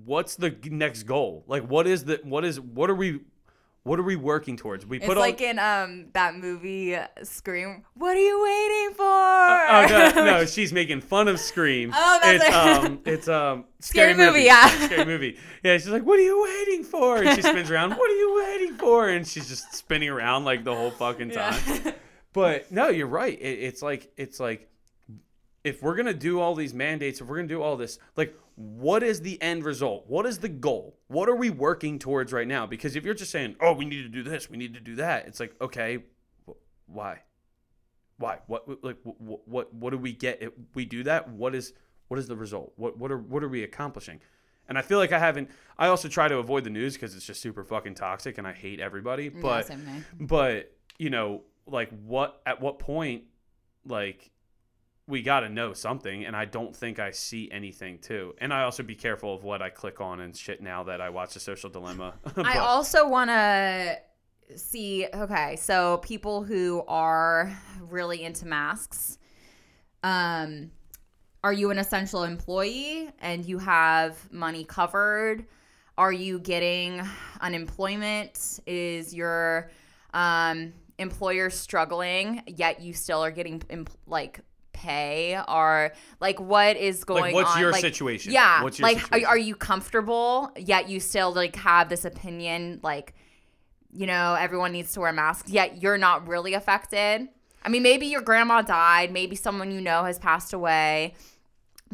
what's the next goal like what is the what is what are we what are we working towards we It's put like all in um that movie uh, Scream. What are you waiting for? oh no, no, she's making fun of Scream. Oh, that's it's right. um, it's um, Scary movie, yeah. scary movie. Yeah, she's like, "What are you waiting for?" And she spins around. What are you waiting for? And she's just spinning around like the whole fucking time. Yeah. But no, you're right. It, it's like it's like if we're gonna do all these mandates, if we're gonna do all this, like, what is the end result? What is the goal? What are we working towards right now? Because if you're just saying, "Oh, we need to do this, we need to do that," it's like, okay, wh- why? Why? What? Like, what? What? What do we get if we do that? What is? What is the result? What? What are? What are we accomplishing? And I feel like I haven't. I also try to avoid the news because it's just super fucking toxic, and I hate everybody. But but you know like what at what point like we got to know something and i don't think i see anything too and i also be careful of what i click on and shit now that i watch the social dilemma I also want to see. Okay, so people who are really into masks, um, are you an essential employee and you have money covered? Are you getting unemployment? Is your um, employer struggling yet you still are getting like pay? Or like what is going like what's on? your Like, situation yeah, what's your like situation? Are, are you comfortable yet you still like have this opinion like you know everyone needs to wear masks yet you're not really affected? I mean, maybe your grandma died, maybe someone you know has passed away,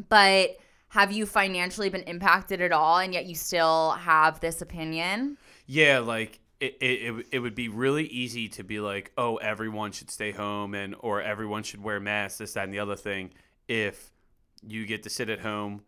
but have you financially been impacted at all and yet you still have this opinion? Yeah, like it, it, it, would- be really easy to be like, oh, everyone should stay home and or everyone should wear masks, this, that, and the other thing. If you get to sit at home,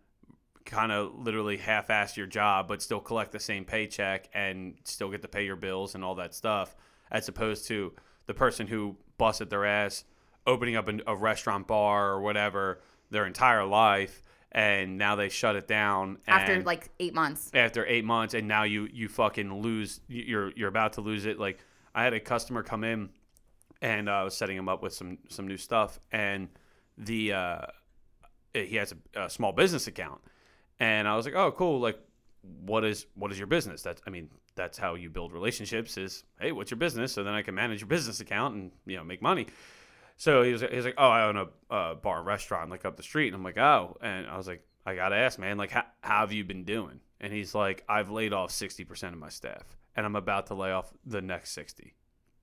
kind of literally half-ass your job, but still collect the same paycheck and still get to pay your bills and all that stuff, as opposed to the person who busted their ass opening up an, a restaurant bar or whatever their entire life, and now they shut it down After like eight months. after eight months and now you you fucking lose you're you're about to lose it. Like i had a customer come in and uh, i was setting him up with some some new stuff and the uh he has a, a small business account. And i was like oh cool. Like what is what is your business? That's i mean that's how you build relationships is hey what's your business? So then i can manage your business account and you know make money so he was, he was like, "Oh, I own a bar and restaurant like up the street." And I'm like, "Oh," and I was like, "I gotta ask, man, like, how, have you been doing?" And he's like, "I've laid off sixty percent of my staff, and I'm about to lay off the next sixty,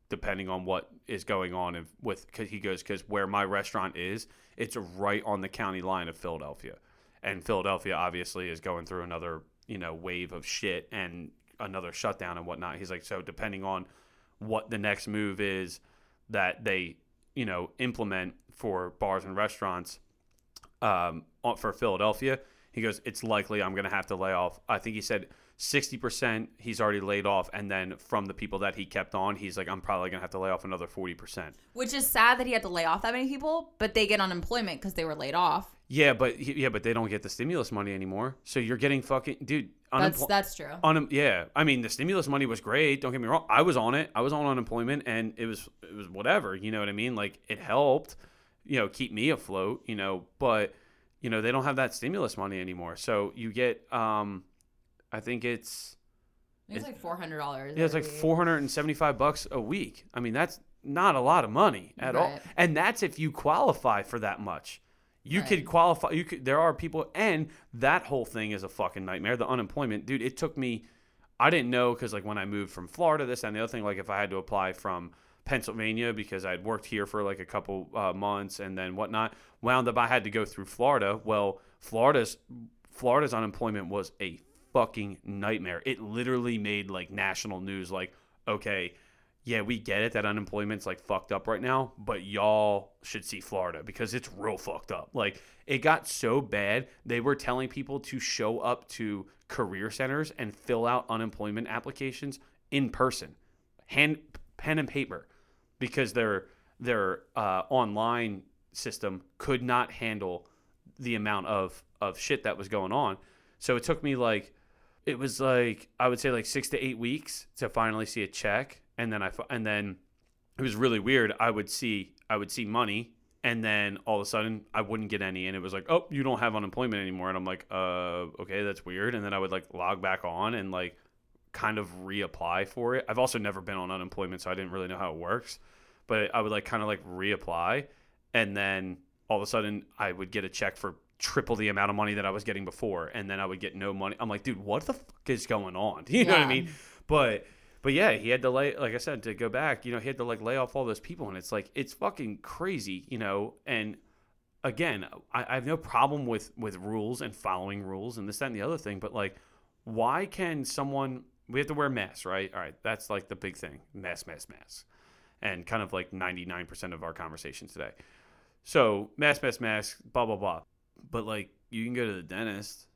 depending on what is going on if, with." Cause he goes, "Because where my restaurant is, it's right on the county line of Philadelphia, and Philadelphia obviously is going through another, you know, wave of shit and another shutdown and whatnot." He's like, "So depending on what the next move is." that they you know implement for bars and restaurants um, for Philadelphia. He goes, it's likely I'm going to have to lay off. I think he said 60% he's already laid off. And then from the people that he kept on, he's like, I'm probably going to have to lay off another 40%. Which is sad that he had to lay off that many people, but they get unemployment because they were laid off. Yeah, but yeah, but they don't get the stimulus money anymore. So you're getting fucking dude. That's unempl- that's true. Unem- yeah, I mean the stimulus money was great. Don't get me wrong. I was on it. I was on unemployment, and it was it was whatever. You know what I mean? Like it helped, you know, keep me afloat. You know, but you know they don't have that stimulus money anymore. So you get, um, I think it's It's like four hundred dollars. yeah, it's like four hundred and seventy five bucks a week. I mean that's not a lot of money at all. and that's if you qualify for that much. You Right. could qualify. You could. There are people, and that whole thing is a fucking nightmare. The unemployment, dude. It took me. I didn't know because like when I moved from Florida, this and the other thing. Like if I had to apply from Pennsylvania because I'd worked here for like a couple uh, months and then whatnot, wound up I had to go through Florida. Well, Florida's Florida's unemployment was a fucking nightmare. It literally made like national news. Like okay. Yeah, we get it that unemployment's like fucked up right now, but y'all should see Florida because it's real fucked up. Like it got so bad, they were telling people to show up to career centers and fill out unemployment applications in person, hand pen and paper, because their their uh, online system could not handle the amount of of shit that was going on. So it took me like it was like I would say like six to eight weeks to finally see a check, and then I and then it was really weird. I would see I would see money, and then all of a sudden I wouldn't get any, and it was like, oh, you don't have unemployment anymore, and I'm like, uh, okay, that's weird. And then I would like log back on and like kind of reapply for it. I've also never been on unemployment, so I didn't really know how it works, but I would like kind of like reapply, and then all of a sudden I would get a check for triple the amount of money that I was getting before, and then I would get no money. I'm like, dude, what the fuck is going on? You know what I mean? But but yeah, he had to lay like I said to go back. You know, he had to like lay off all those people, and it's like it's fucking crazy. You know, and again, I, I have no problem with with rules and following rules and this that and the other thing, but like, why can someone? We have to wear masks, right? All right, that's like the big thing: mask, mask, mask, and kind of like ninety nine percent of our conversation today. So mask, mask, mask, blah blah blah. But like, you can go to the dentist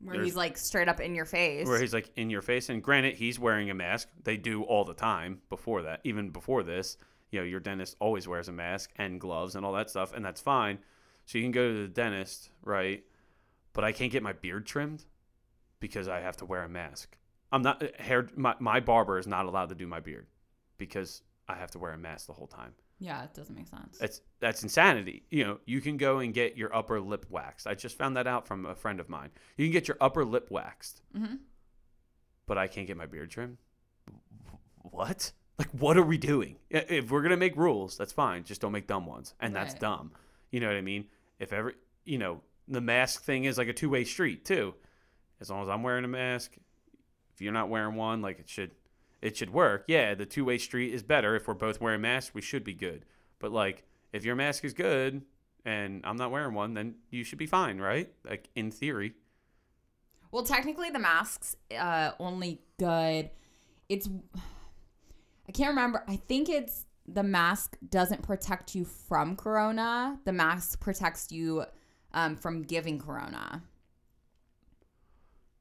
Where There's- he's like straight up in your face. where he's like in your face. And granted, he's wearing a mask. They do all the time before that, even before this. you know, your dentist always wears a mask and gloves and all that stuff, and that's fine. So you can go to the dentist, right? But I can't get my beard trimmed because I have to wear a mask. I'm not eh, hair. My, my barber is not allowed to do my beard because I have to wear a mask the whole time. Yeah, it doesn't make sense. That's that's insanity. You know, you can go and get your upper lip waxed. I just found that out from a friend of mine. You can get your upper lip waxed, hmm but I can't get my beard trimmed. What? Like, what are we doing? If we're gonna make rules, that's fine. Just don't make dumb ones, and that's Right. dumb. You know what I mean? If ever, you know, the mask thing is like a two way street too. As long as I'm wearing a mask, if you're not wearing one, like it should, it should work. Yeah, the two way street is better. If we're both wearing masks, we should be good. But like, if your mask is good and I'm not wearing one, then you should be fine, right? Like in theory. Well, technically, the mask's uh, only good. It's I can't remember. I think it's the mask doesn't protect you from corona. The mask protects you um, from giving corona.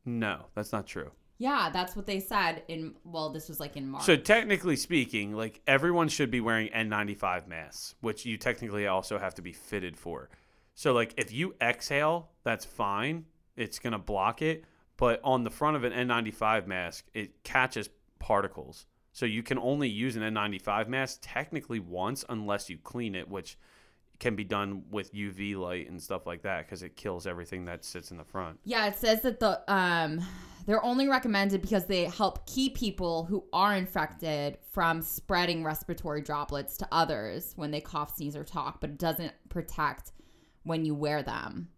No, that's not true. Yeah, that's what they said in. Well, this was like in March. So technically speaking, like everyone should be wearing N95 masks, which you technically also have to be fitted for. So like if you exhale, that's fine. It's going to block it, but on the front of an N95 mask, it catches particles. So you can only use an N95 mask technically once unless you clean it, which can be done with UV light and stuff like that because it kills everything that sits in the front. Yeah, it says that the um they're only recommended because they help keep people who are infected from spreading respiratory droplets to others when they cough, sneeze, or talk, but it doesn't protect when you wear them.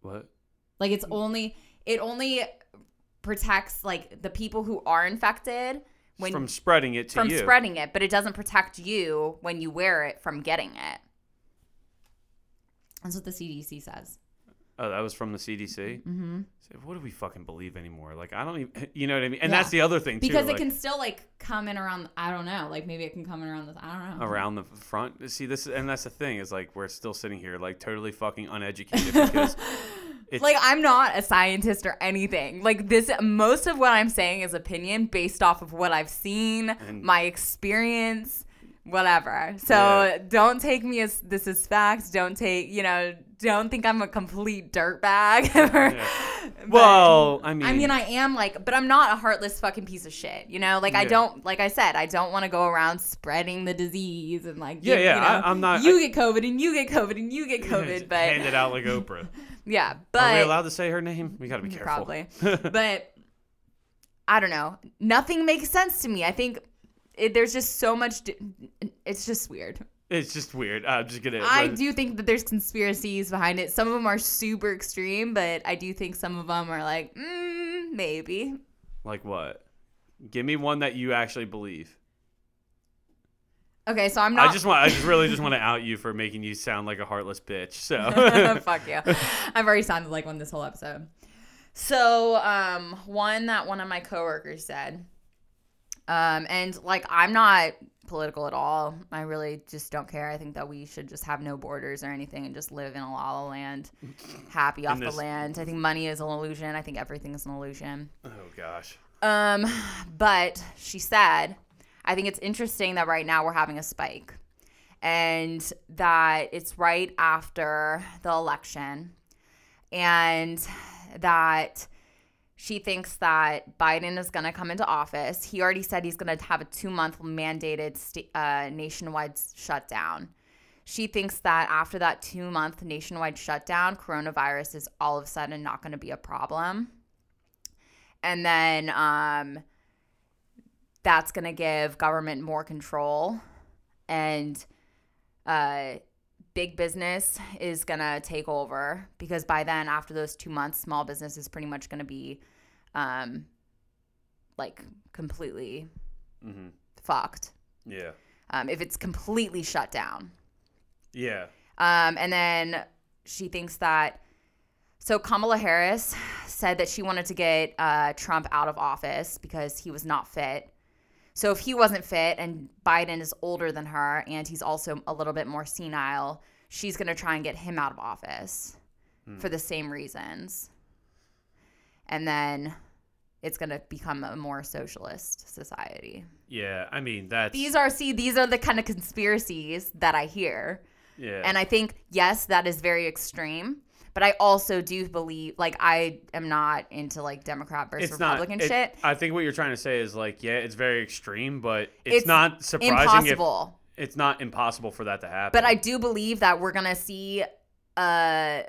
What? Like it's only it only protects like the people who are infected when from spreading it to from you. spreading it, but it doesn't protect you when you wear it from getting it. That's what the CDC says. Oh, that was from the CDC. Mm-hmm. So what do we fucking believe anymore? Like I don't even, you know what I mean. And Yeah. that's the other thing too. Because it like, can still like come in around. I don't know. Like maybe it can come in around this. I don't know. around the front. See this, and that's the thing is like we're still sitting here like totally fucking uneducated because it's like I'm not a scientist or anything. Like this, most of what I'm saying is opinion based off of what I've seen, my experience, whatever. So Yeah. don't take me as this is facts. Don't take you know. Don't think I'm a complete dirtbag. Yeah. well, I mean, I mean, I am like, but I'm not a heartless fucking piece of shit. You know, like I don't, like I said, I don't want to go around spreading the disease and like, Yeah, give- yeah, you know, I- I'm not- You get COVID and you get COVID and you get COVID, but hand it out like Oprah. yeah, but Are we allowed to say her name? We got to be mm, careful. probably, but I don't know. Nothing makes sense to me. I think it, there's just so much. It's just weird. It's just weird. I'm just gonna. I do think that there's conspiracies behind it. Some of them are super extreme, but I do think some of them are like, mm, maybe. Like what? Give me one that you actually believe. Okay, so I'm not. I just want. I just really just want to out you for making you sound like a heartless bitch. So. Fuck you. I've already sounded like one this whole episode. So, um, one that one of my coworkers said, um, and like I'm not political at all. I really just don't care. I think that we should just have no borders or anything and just live in a la la land, happy off this- the land. I think money is an illusion. I think everything is an illusion. oh gosh. Um, but she said, I think it's interesting that right now we're having a spike and that it's right after the election and that she thinks that Biden is going to come into office. He already said he's going to have a two month mandated sta- uh, nationwide shutdown. She thinks that after that two month nationwide shutdown, coronavirus is all of a sudden not going to be a problem and then um, that's going to give government more control and uh, big business is going to take over because by then after those two months small business is pretty much going to be um, like completely hmm fucked Yeah. um, if it's completely shut down Yeah. um, and then she thinks that. So Kamala Harris said that she wanted to get uh, Trump out of office because he was not fit. So if he wasn't fit and Biden is older than her and he's also a little bit more senile, she's going to try and get him out of office hmm. for the same reasons. And then it's going to become a more socialist society. Yeah, I mean that's These are see these are the kind of conspiracies that I hear. yeah. And I think yes, that is very extreme, but I also do believe like I am not into like Democrat versus it's not Republican it- shit. I think what you're trying to say is like, yeah, it's very extreme, but it's, It's not surprising Impossible. if it's not impossible for that to happen. But I do believe that we're gonna see uh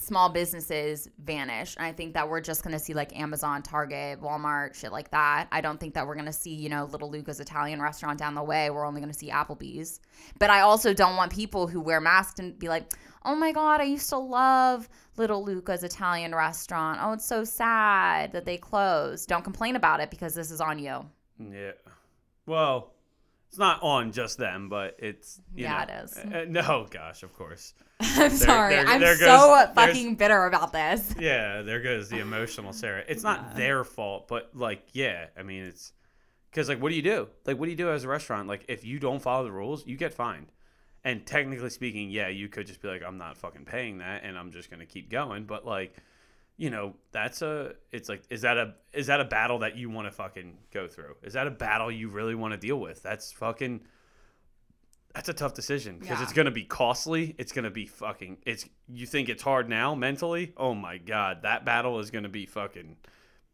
small businesses vanish. And I think that we're just gonna see like Amazon, Target, Walmart, shit like that. I don't think that we're gonna see, you know, little Luca's Italian restaurant down the way. We're only gonna see Applebee's. But I also don't want people who wear masks and be like, Oh my god, I used to love Little Luca's Italian restaurant. Oh, it's so sad that they closed. Don't complain about it because this is on you. Yeah. Well, it's not on just them, but it's you Yeah, know, it is. uh, no, gosh, of course. I'm sorry. there- I'm there so goes- there's- fucking bitter about this. Yeah, there goes the emotional Sarah. It's not their fault, but like, yeah, I mean, it's because like, what do you do? Like, what do you do as a restaurant? Like, if you don't follow the rules, you get fined. And technically speaking, yeah, you could just be like, I'm not fucking paying that, and I'm just gonna keep going. But like, you know, that's a. It's like, is that a is that a battle that you want to fucking go through? Is that a battle you really want to deal with? That's fucking. That's a tough decision because Yeah. it's gonna be costly. It's gonna be fucking. It's you think it's hard now mentally. Oh my god, that battle is gonna be fucking.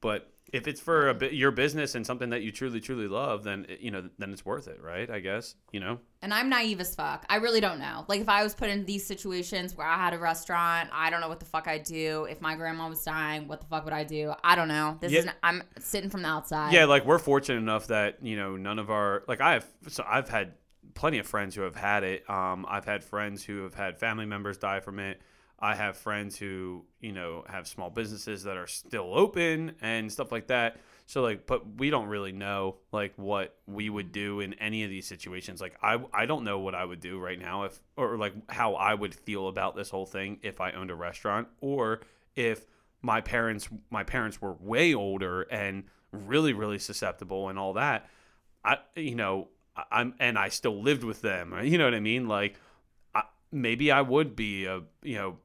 But if it's for a your business and something that you truly truly love, then you know then it's worth it, right? I guess you know. And I'm naive as fuck. I really don't know. Like if I was put in these situations where I had a restaurant, I don't know what the fuck I'd do. If my grandma was dying, what the fuck would I do? I don't know. This Yeah. is I'm sitting from the outside. Yeah, like we're fortunate enough that you know none of our like I have so I've had plenty of friends who have had it. Um, I've had friends who have had family members die from it. I have friends who you know have small businesses that are still open and stuff like that. So like, but we don't really know like what we would do in any of these situations. Like I I don't know what I would do right now if or like how I would feel about this whole thing if I owned a restaurant or if my parents my parents were way older and really really susceptible and all that i you know i'm and i still lived with them you know what i mean like I, maybe i would be a you know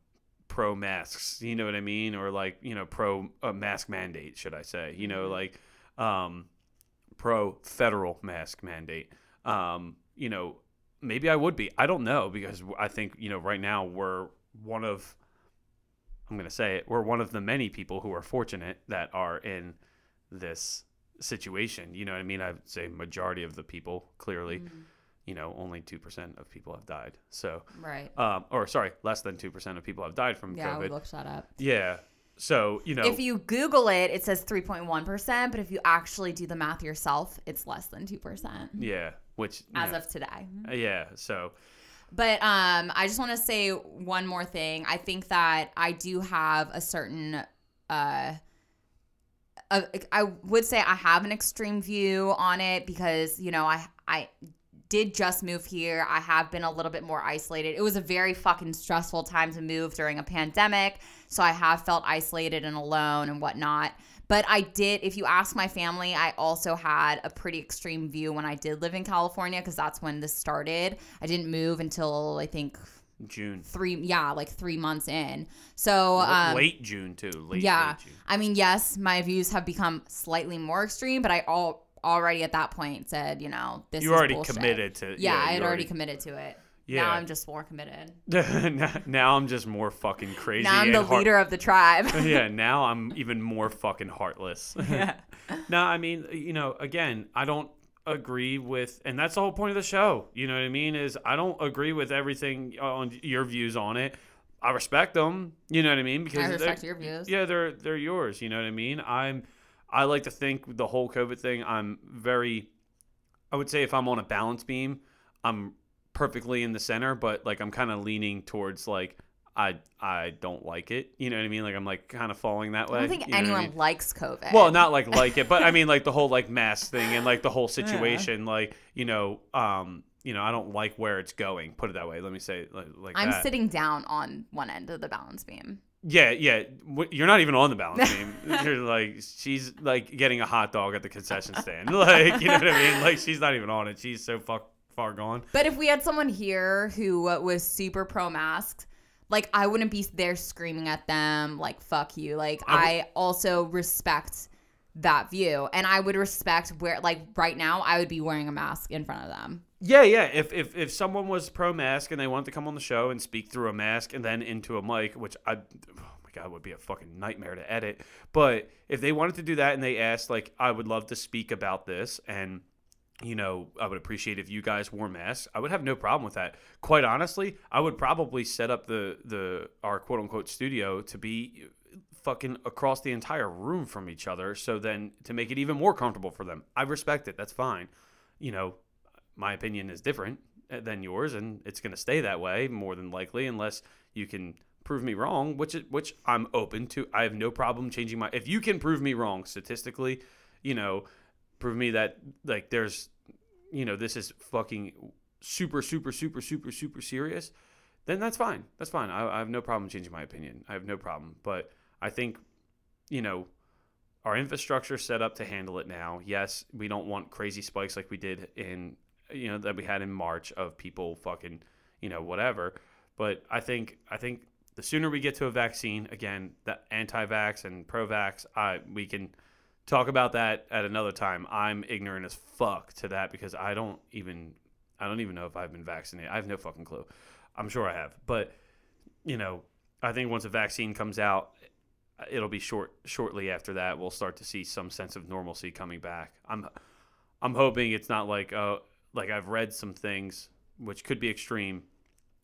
pro masks you know what i mean or like you know pro uh, mask mandate should i say you know like um pro federal mask mandate um you know maybe i would be i don't know because i think you know right now we're one of I'm going to say it. We're one of the many people who are fortunate that are in this situation. You know what I mean? I'd say majority of the people clearly, you know, only 2% of people have died. So, Right. um, or sorry, less than 2% of people have died from Yeah, COVID. looked that up. Yeah. So, you know, If you Google it, it says 3.1%, but if you actually do the math yourself, it's less than 2% yeah, which, as yeah. of today. Uh, yeah. So, But um, I just want to say one more thing. I think that I do have a certain. Uh, a, I would say I have an extreme view on it because you know I I did just move here. I have been a little bit more isolated. It was a very fucking stressful time to move during a pandemic, so I have felt isolated and alone and whatnot. But I did, if you ask my family, I also had a pretty extreme view when I did live in California because that's when this started. I didn't move until I think June. three, yeah, like three months in. So, um, late June, too. Late, yeah. late June. I mean, yes, my views have become slightly more extreme, but I all already at that point said, you know, this You already bullshit. committed to Yeah, I had already committed to it. Yeah. Now I'm just more committed. now, now I'm just more fucking crazy. Now I'm the heart- leader of the tribe. yeah, now I'm even more fucking heartless. yeah. no, I mean, you know, again, I don't agree with, and that's the whole point of the show. You know what I mean? Is I don't agree with everything on your views on it. I respect them. You know what I mean? Because I respect your views. yeah, they're they're yours. You know what I mean? I'm I like to think the whole COVID thing. I'm very. I would say if I'm on a balance beam, I'm perfectly in the center, but like I'm kind of leaning towards like I I don't like it. You know what I mean? Like I'm like kind of falling that way. I don't think you know what I anyone mean? likes COVID. Well, not like like it, but I mean like the whole like mask thing and like the whole situation. Like you know, um, you know, I don't like where it's going. Put it that way. Let me say like, like I'm that. sitting down on one end of the balance beam. Yeah, yeah. You're not even on the balance beam. You're like she's like getting a hot dog at the concession stand. Like you know what I mean? Like she's not even on it. She's so far far gone. But if we had someone here who was super pro masks, like I wouldn't be there screaming at them like "fuck you." Like I I, also respect that view. And I would respect where, like, right now, I would be wearing a mask in front of them. Yeah, yeah. If, if if someone was pro mask and they wanted to come on the show and speak through a mask and then into a mic, which I, oh my god, would be a fucking nightmare to edit. But if they wanted to do that and they asked, like, I would love to speak about this and you know, I would appreciate if you guys wore masks. I would have no problem with that. Quite honestly, I would probably set up the the our quote unquote studio to be fucking across the entire room from each other so then to make it even more comfortable for them. I respect it. That's fine. You know, my opinion is different uh, than yours and it's going to stay that way more than likely unless you can prove me wrong, which which I'm open to. I have no problem changing my if you can prove me wrong statistically, you know, prove me that like there's you know, this is fucking super super super super super serious, then that's fine. That's fine. I, I have no problem changing my opinion. I have no problem, but I think you know, our infrastructure set up to handle it now. Yes, we don't want crazy spikes like we did in you know that we had in March of people fucking you know whatever. But I think I think the sooner we get to a vaccine, again, the anti-vax and pro-vax, I we can talk about that at another time. I'm ignorant as fuck to that because I don't even I don't even know if I've been vaccinated. I have no fucking clue. I'm sure I have, but you know, I think once a vaccine comes out, it'll be short shortly after that we'll start to see some sense of normalcy coming back. I'm I'm hoping it's not like uh like I've read some things which could be extreme,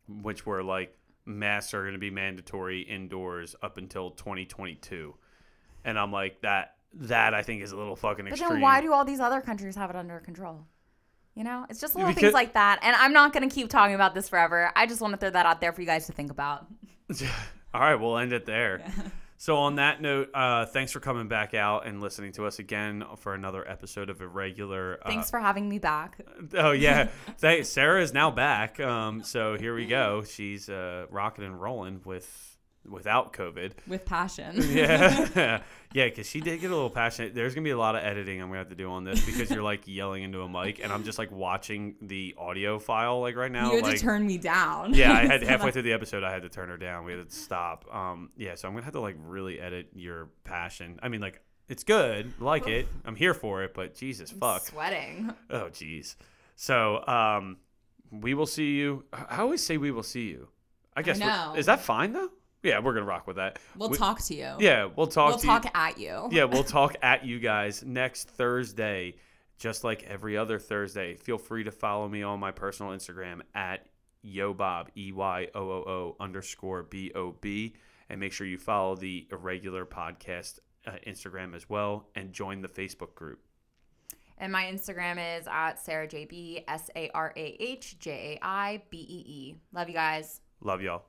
which were like masks are going to be mandatory indoors up until 2022, and I'm like that that I think is a little fucking But extreme. then why do all these other countries have it under control? You know, it's just little Because- things like that. And I'm not going to keep talking about this forever. I just want to throw that out there for you guys to think about. All right, we'll end it there. So on that note, uh, thanks for coming back out and listening to us again for another episode of Irregular. Uh, Thanks for having me back. oh yeah, Thank- Sarah is now back. Um, so here we go. She's uh, rocking and rolling with without COVID. With passion. Yeah, yeah, because she did get a little passionate. There's gonna be a lot of editing I'm gonna have to do on this because you're like yelling into a mic, and I'm just like watching the audio file like right now. you had like, to turn me down. yeah, I had So halfway that- through the episode, I had to turn her down. We had to stop. Um, yeah, so I'm gonna have to like really edit your passion. I mean, like it's good, like it. I'm here for it, but Jesus fuck. Sweating. Oh jeez. So um, we will see you. I always say we will see you. I guess know. is that fine though? Yeah, we're gonna rock with that. We'll We- talk to you. Yeah, we'll talk. We'll talk You. at you. Yeah, we'll talk at you guys next Thursday, just like every other Thursday. Feel free to follow me on my personal Instagram at yobob e y o o o underscore b o b, and make sure you follow the irregular podcast uh, Instagram as well, and join the Facebook group. And my Instagram is at SarahJB, S A R A H J A I B E E. Love you guys. Love y'all.